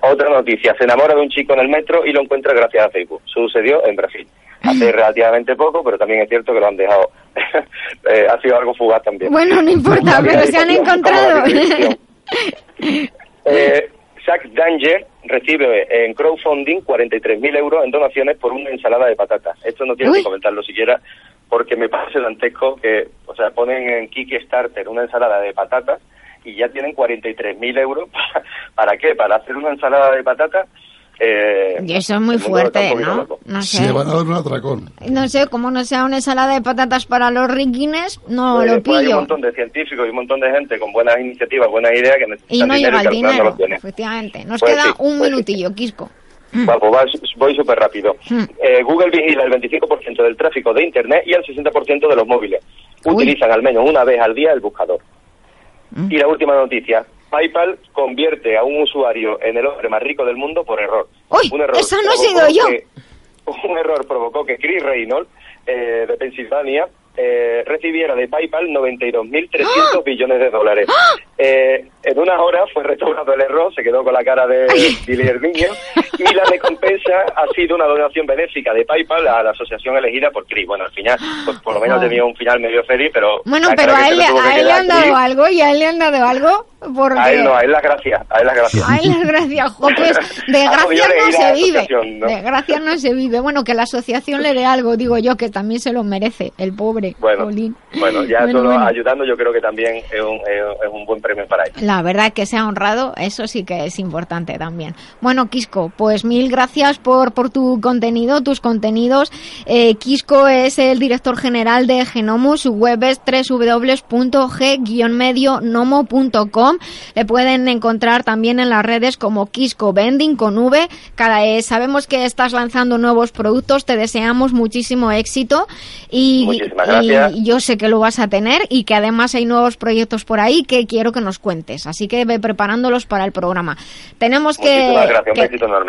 Otra noticia, se enamora de un chico en el metro y lo encuentra gracias a Facebook. Sucedió en Brasil. Hace relativamente poco, pero también es cierto que lo han dejado. Eh, ha sido algo fugaz también. Bueno, no importa, pero se han encontrado. eh, Zach Danger recibe en crowdfunding 43.000 euros en donaciones por una ensalada de patatas. Esto no tiene que comentarlo siquiera porque me parece dantesco que, o sea, ponen en Kickstarter una ensalada de patatas y ya tienen 43.000 euros. ¿Para, qué? ¿Para hacer una ensalada de patatas? Eh, y eso es muy fuerte, ¿no? No sé. Se van a dar un atracón. No sé, como no sea una ensalada de patatas para los riquines, no lo pillo. hay un montón de científicos y un montón de gente con buenas iniciativas, buenas ideas que necesitan Y no llega el dinero, efectivamente. Nos pues queda un pues minutillo, Quisco. Bueno, pues voy súper rápido. Hmm. Eh, Google vigila el 25% del tráfico de Internet y el 60% de los móviles. Utilizan al menos una vez al día el buscador. Hmm. Y la última noticia. PayPal convierte a un usuario en el hombre más rico del mundo por error. un error eso no he sido yo. un error provocó que Chris Reynolds, eh, de Pensilvania, eh, recibiera de PayPal 92.300 ¡Ah! billones de dólares. ¡Ah! Eh, en unas horas fue restaurado el error, se quedó con la cara de Billy Niño y la recompensa ha sido una donación benéfica de PayPal a la asociación elegida por Chris. Bueno, al final, pues, por lo menos tenido un final medio feliz, pero... Bueno, pero a él, le han dado algo y a él le han dado algo porque... A él no, a él las gracias, a él las gracias. A él las gracias, pues de gracias no se vive, de gracias no se vive. Bueno, que la asociación le dé algo, digo yo, que también se lo merece, el pobre Bueno, bueno ya solo ayudando yo creo que también es un, es un buen premio para él. La verdad que sea honrado, eso sí que es importante también. Bueno, Quisco, pues mil gracias por, por tu contenido, tus contenidos. Eh, Quisco es el director general de Genomus, su web es www.g-medionomo.com. Le pueden encontrar también en las redes como Quisco Vending con V. Cada, eh, sabemos que estás lanzando nuevos productos, te deseamos muchísimo éxito y, y yo sé que lo vas a tener y que además hay nuevos proyectos por ahí que quiero que nos cuentes. Así que ve preparándolos para el programa. Tenemos que,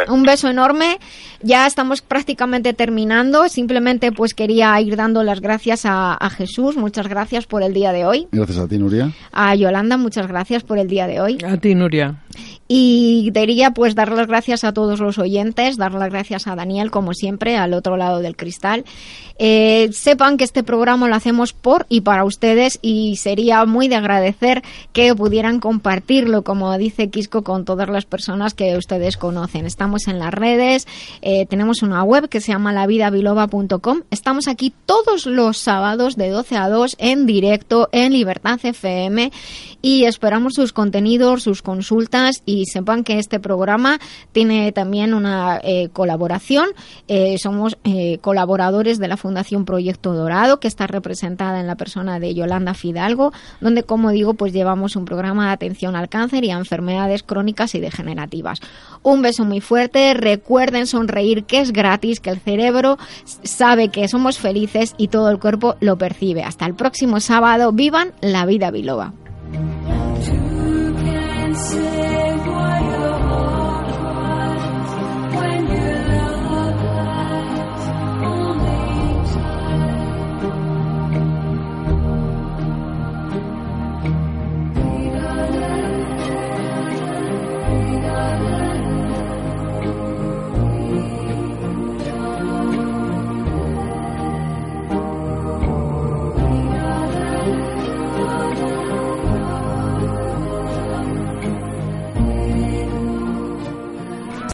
un, beso enorme. Ya estamos prácticamente terminando. Simplemente pues quería ir dando las gracias a, a Jesús. Muchas gracias por el día de hoy. Gracias a ti, Nuria. A Yolanda, muchas gracias por el día de hoy. A ti, Nuria. Y diría pues dar las gracias a todos los oyentes, dar las gracias a Daniel como siempre al otro lado del cristal. Eh, sepan que este programa lo hacemos por y para ustedes y sería muy de agradecer que pudieran compartirlo, como dice Quisco, con todas las personas que ustedes conocen. Estamos en las redes, eh, tenemos una web que se llama lavidabiloba.com. Estamos aquí todos los sábados de 12 a 2 en directo en Libertad FM y esperamos sus contenidos, sus consultas y sepan que este programa tiene también una eh, colaboración. Eh, somos eh, colaboradores de la Fundación Proyecto Dorado, que está representada en la persona de Yolanda Fidalgo, donde, como digo, pues llevamos un programa de atención al cáncer y a enfermedades crónicas y degenerativas. Un beso muy fuerte. Recuerden sonreír, que es gratis, que el cerebro sabe que somos felices y todo el cuerpo lo percibe. Hasta el próximo sábado. Vivan la vida biloba. and say